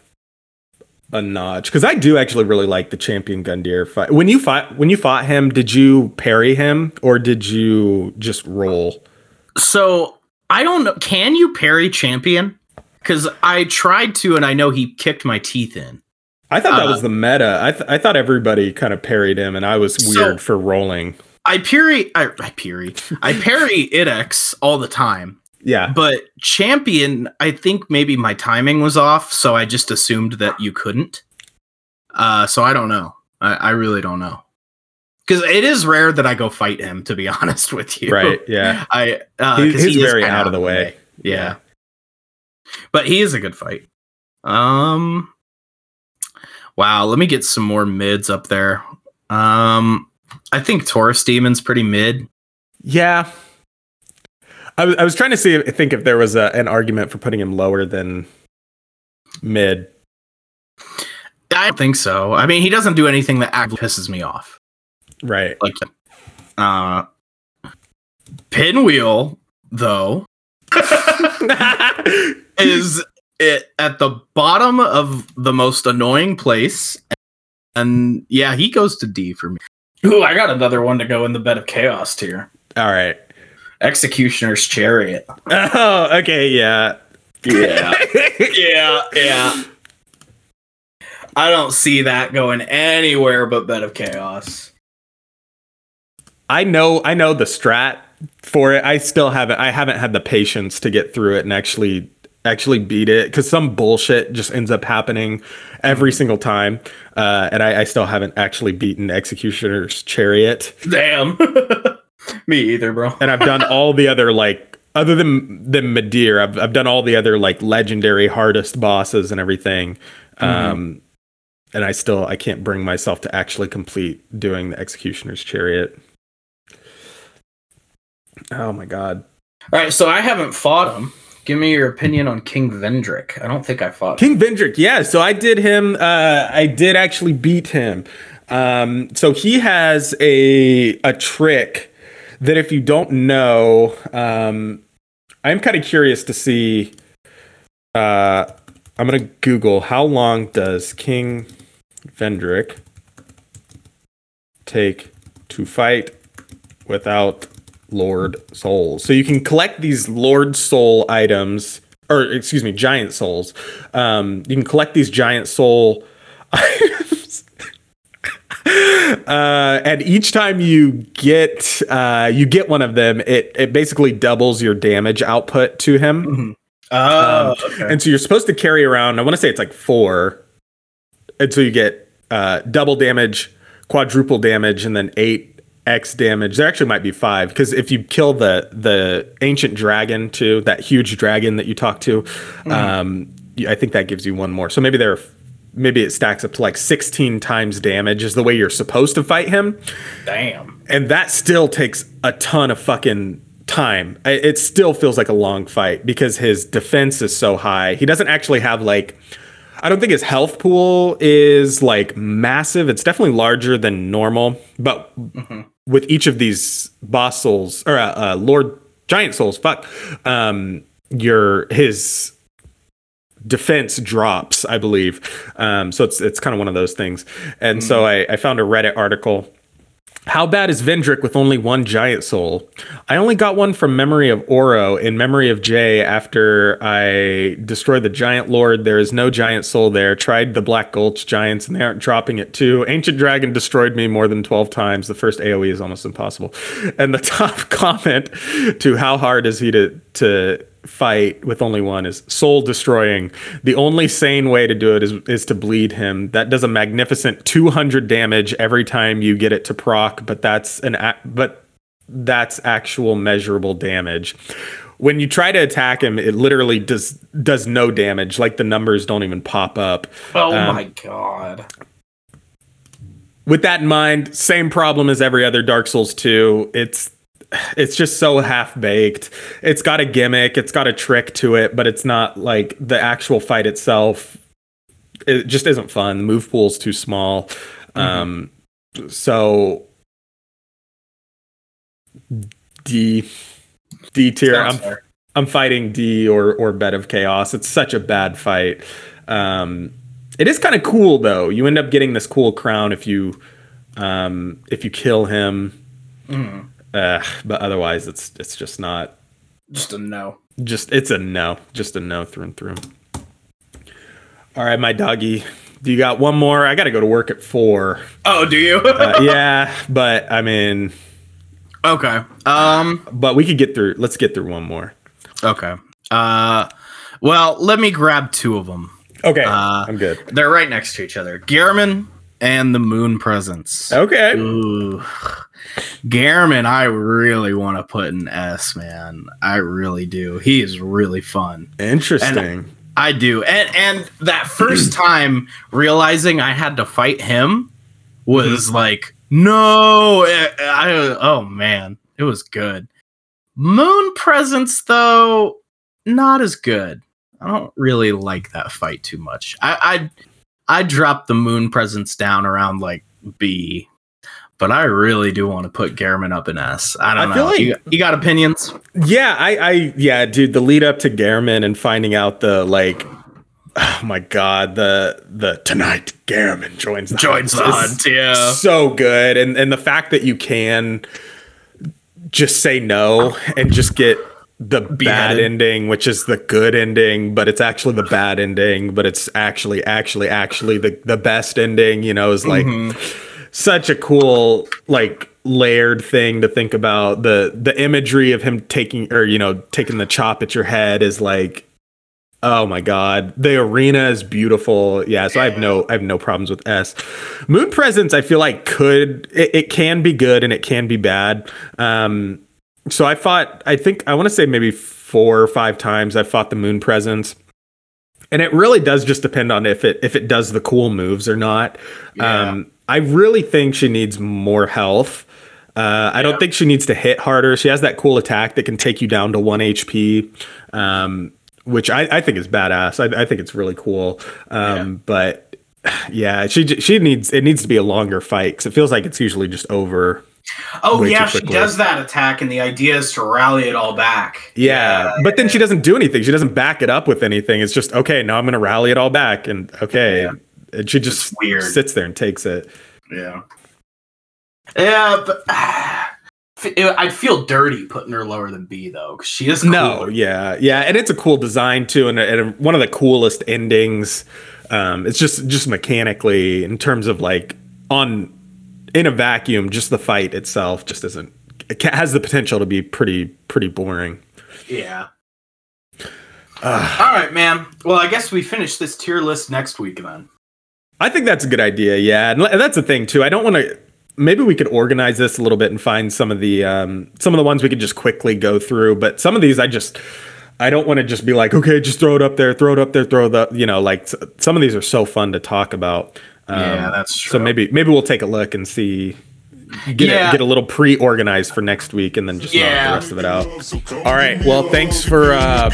a notch because I do actually really like the champion Gundyr fight. When you fought when you fought him, did you parry him or did you just roll? So I don't know. Can you parry champion? Because I tried to, and I know he kicked my teeth in. I thought that Uh, was the meta. I th- I thought everybody kind of parried him, and I was So- weird for rolling. I parry, I, I parry, I parry Iudex all the time. Yeah, But champion, I think maybe my timing was off, so I just assumed that you couldn't. Uh, so I don't know. I, I really don't know. Because it is rare that I go fight him, to be <laughs> honest with you. right. Yeah, I uh, He- he's he very kinda out of the way. Yeah. But he is a good fight. Um Wow, let me get some more mids up there. Um I think Taurus Demon's pretty mid. Yeah. I was trying to see, I think if there was a, an argument for putting him lower than mid. I don't think so. I mean, he doesn't do anything that actually pisses me off. Right. Like uh Pinwheel, though, <laughs> is it at the bottom of the most annoying place. And yeah, he goes to D for me. Ooh, I got another one to go in the bed of chaos tier. All right. Executioner's Chariot. Oh, okay, yeah. Yeah. <laughs> yeah, yeah. I don't see that going anywhere but bed of chaos. I know I know the strat for it. I still haven't I haven't had the patience to get through it and actually actually beat it because some bullshit just ends up happening every single time. Uh, and I, I still haven't actually beaten Executioner's Chariot. Damn. <laughs> me either, bro. And I've done all the other like other than than Midir, I've I've done all the other like legendary hardest bosses and everything. Um and I still I can't bring myself to actually complete doing the Executioner's Chariot. Oh my god. All right, so I haven't fought him. Give me your opinion on King Vendrick. I don't think I fought King him. Vendrick, yeah. So I did him. Uh, I did actually beat him. Um, so he has a a trick that if you don't know, um, I'm kind of curious to see. Uh, I'm gonna Google how long does King Vendrick take to fight without Lord Souls. So you can collect these Lord Soul items, or excuse me, Giant Souls. Um, you can collect these Giant Soul <laughs> items. Uh, and each time you get uh, you get one of them, it it basically doubles your damage output to him. Oh, Um, okay. And so you're supposed to carry around. I want to say it's like four until you get uh, double damage, quadruple damage, and then eight X damage. There actually might be five because if you kill the the ancient dragon too, that huge dragon that you talk to, um, y- I think that gives you one more. So maybe there, are- maybe it stacks up to like 16 times damage is the way you're supposed to fight him Damn. and that still takes a ton of fucking time. It still feels like a long fight because his defense is so high. He doesn't actually have like I don't think his health pool is like massive. It's definitely larger than normal, but with each of these boss souls or uh, uh, Lord Giant souls, fuck, um, your his defense drops, I believe. Um, so it's it's kind of one of those things. And so I, I found a Reddit article. How bad is Vendrick with only one giant soul? I only got one from Memory of Orro in Memory of Jeigh after I destroyed the Giant Lord. There is no giant soul there. Tried the Black Gulch Giants and they aren't dropping it too. Ancient Dragon destroyed me more than 12 times. The first AoE is almost impossible. And the <laughs> top comment to how hard is he to, to fight with only one is soul destroying. The only sane way to do it is is to bleed him. That does a magnificent 200 damage every time you get it to proc, but that's an a- but that's actual measurable damage. When you try to attack him, it literally does does no damage. Like the numbers don't even pop up. Oh Um, my god. with that in mind, same problem as every other Dark Souls 2. It's it's just so half baked. It's got a gimmick, it's got a trick to it, but it's not like the actual fight itself. It just isn't fun. The move pool's too small. Um, so D D tier. I'm fair. I'm fighting D or or Bed of Chaos. It's such a bad fight. Um, it is kind of cool though. You end up getting this cool crown if you um, if you kill him. Mm. Uh, but otherwise, it's it's just not. Just a no. Just it's a no. Just a no through and through. All right, my doggy. Do you got one more? I got to go to work at four. Oh, do you? Uh, <laughs> yeah, but I mean, okay. Um. but we could get through. Let's get through one more. Okay. Uh. Well, let me grab two of them. Okay, Uh, I'm good. They're right next to each other. Gehrman and the Moon Presence. Okay. Ooh. Gehrman, I really want to put an S, man. I really do. He is really fun. Interesting. I do. And and that first <clears throat> time realizing I had to fight him was mm-hmm. like, no. I, I- oh man, it was good. Moon Presence though, not as good. I don't really like that fight too much. I I I dropped the Moon Presence down around like B. but I really do want to put Gehrman up in S. I don't I know. feel like- you, you got opinions? Yeah, I, I, yeah, dude. The lead up to Gehrman and finding out the like, oh my god, the the tonight Gehrman joins the Joins the hunt is hunt, yeah. so good, and and the fact that you can just say no and just get the bad ending, which is the good ending, but it's actually the bad ending, but it's actually actually actually the the best ending. You know, is like mm-hmm. Such a cool like layered thing to think about. The the imagery of him taking or you know taking the chop at your head is like. Oh my god, the arena is beautiful. Yeah, so I have no I have no problems with S. Moon Presence I feel like could it, it can be good and it can be bad. Um so I fought I think I want to say maybe four or five times I fought the Moon Presence. And it really does just depend on if it if it does the cool moves or not. Yeah. Um I really think she needs more health. Uh, I Yeah. don't think she needs to hit harder. She has that cool attack that can take you down to one HP, um, which I, I think is badass. I, I think it's really cool. Um, But <sighs> yeah, she she needs it needs to be a longer fight because it feels like it's usually just over. Oh yeah, she does that attack, and the idea is to rally it all back. Yeah, but then she doesn't do anything. She doesn't back it up with anything. It's just okay. Now I'm going to rally it all back, and okay, Yeah. and she just sits there and takes it. Yeah. Yeah, but I'd feel dirty putting her lower than B though, because she is No, yeah, yeah, and it's a cool design too, and, and one of the coolest endings. Um, it's just just mechanically in terms of like on in a vacuum, just the fight itself just isn't. It has the potential to be pretty pretty boring. Yeah. All right, man. Well, I guess we finish this tier list next week then. I think that's a good idea. Yeah, and, and that's the thing too. I don't want to. Maybe we could organize this a little bit and find some of the um, some of the ones we could just quickly go through. But some of these, I just I don't want to just be like, okay, just throw it up there, throw it up there, throw the you know like some of these are so fun to talk about. Um, Yeah, that's true. So maybe maybe we'll take a look and see. Get, Yeah. it, get a little pre-organized for next week and then just knock the rest of it out. All right. Well, thanks for uh,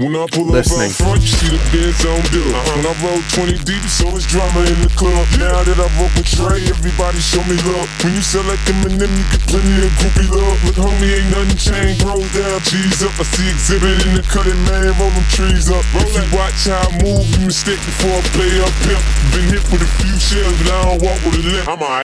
When I pull listening. front, you see the Benz on bill. When I roll 20 deep, so it's drama in the club. Now that I roll with Trey, everybody show me love. When you sell like Eminem, you get plenty of groupie love. Look, homie, ain't nothing changed. Roll down, cheese up. I see exhibit in the cutting, man. Roll them trees up. If you watch how I move, you mistake before I play up pimp. Been hit with a few shells, but I don't walk with a limp. I'm a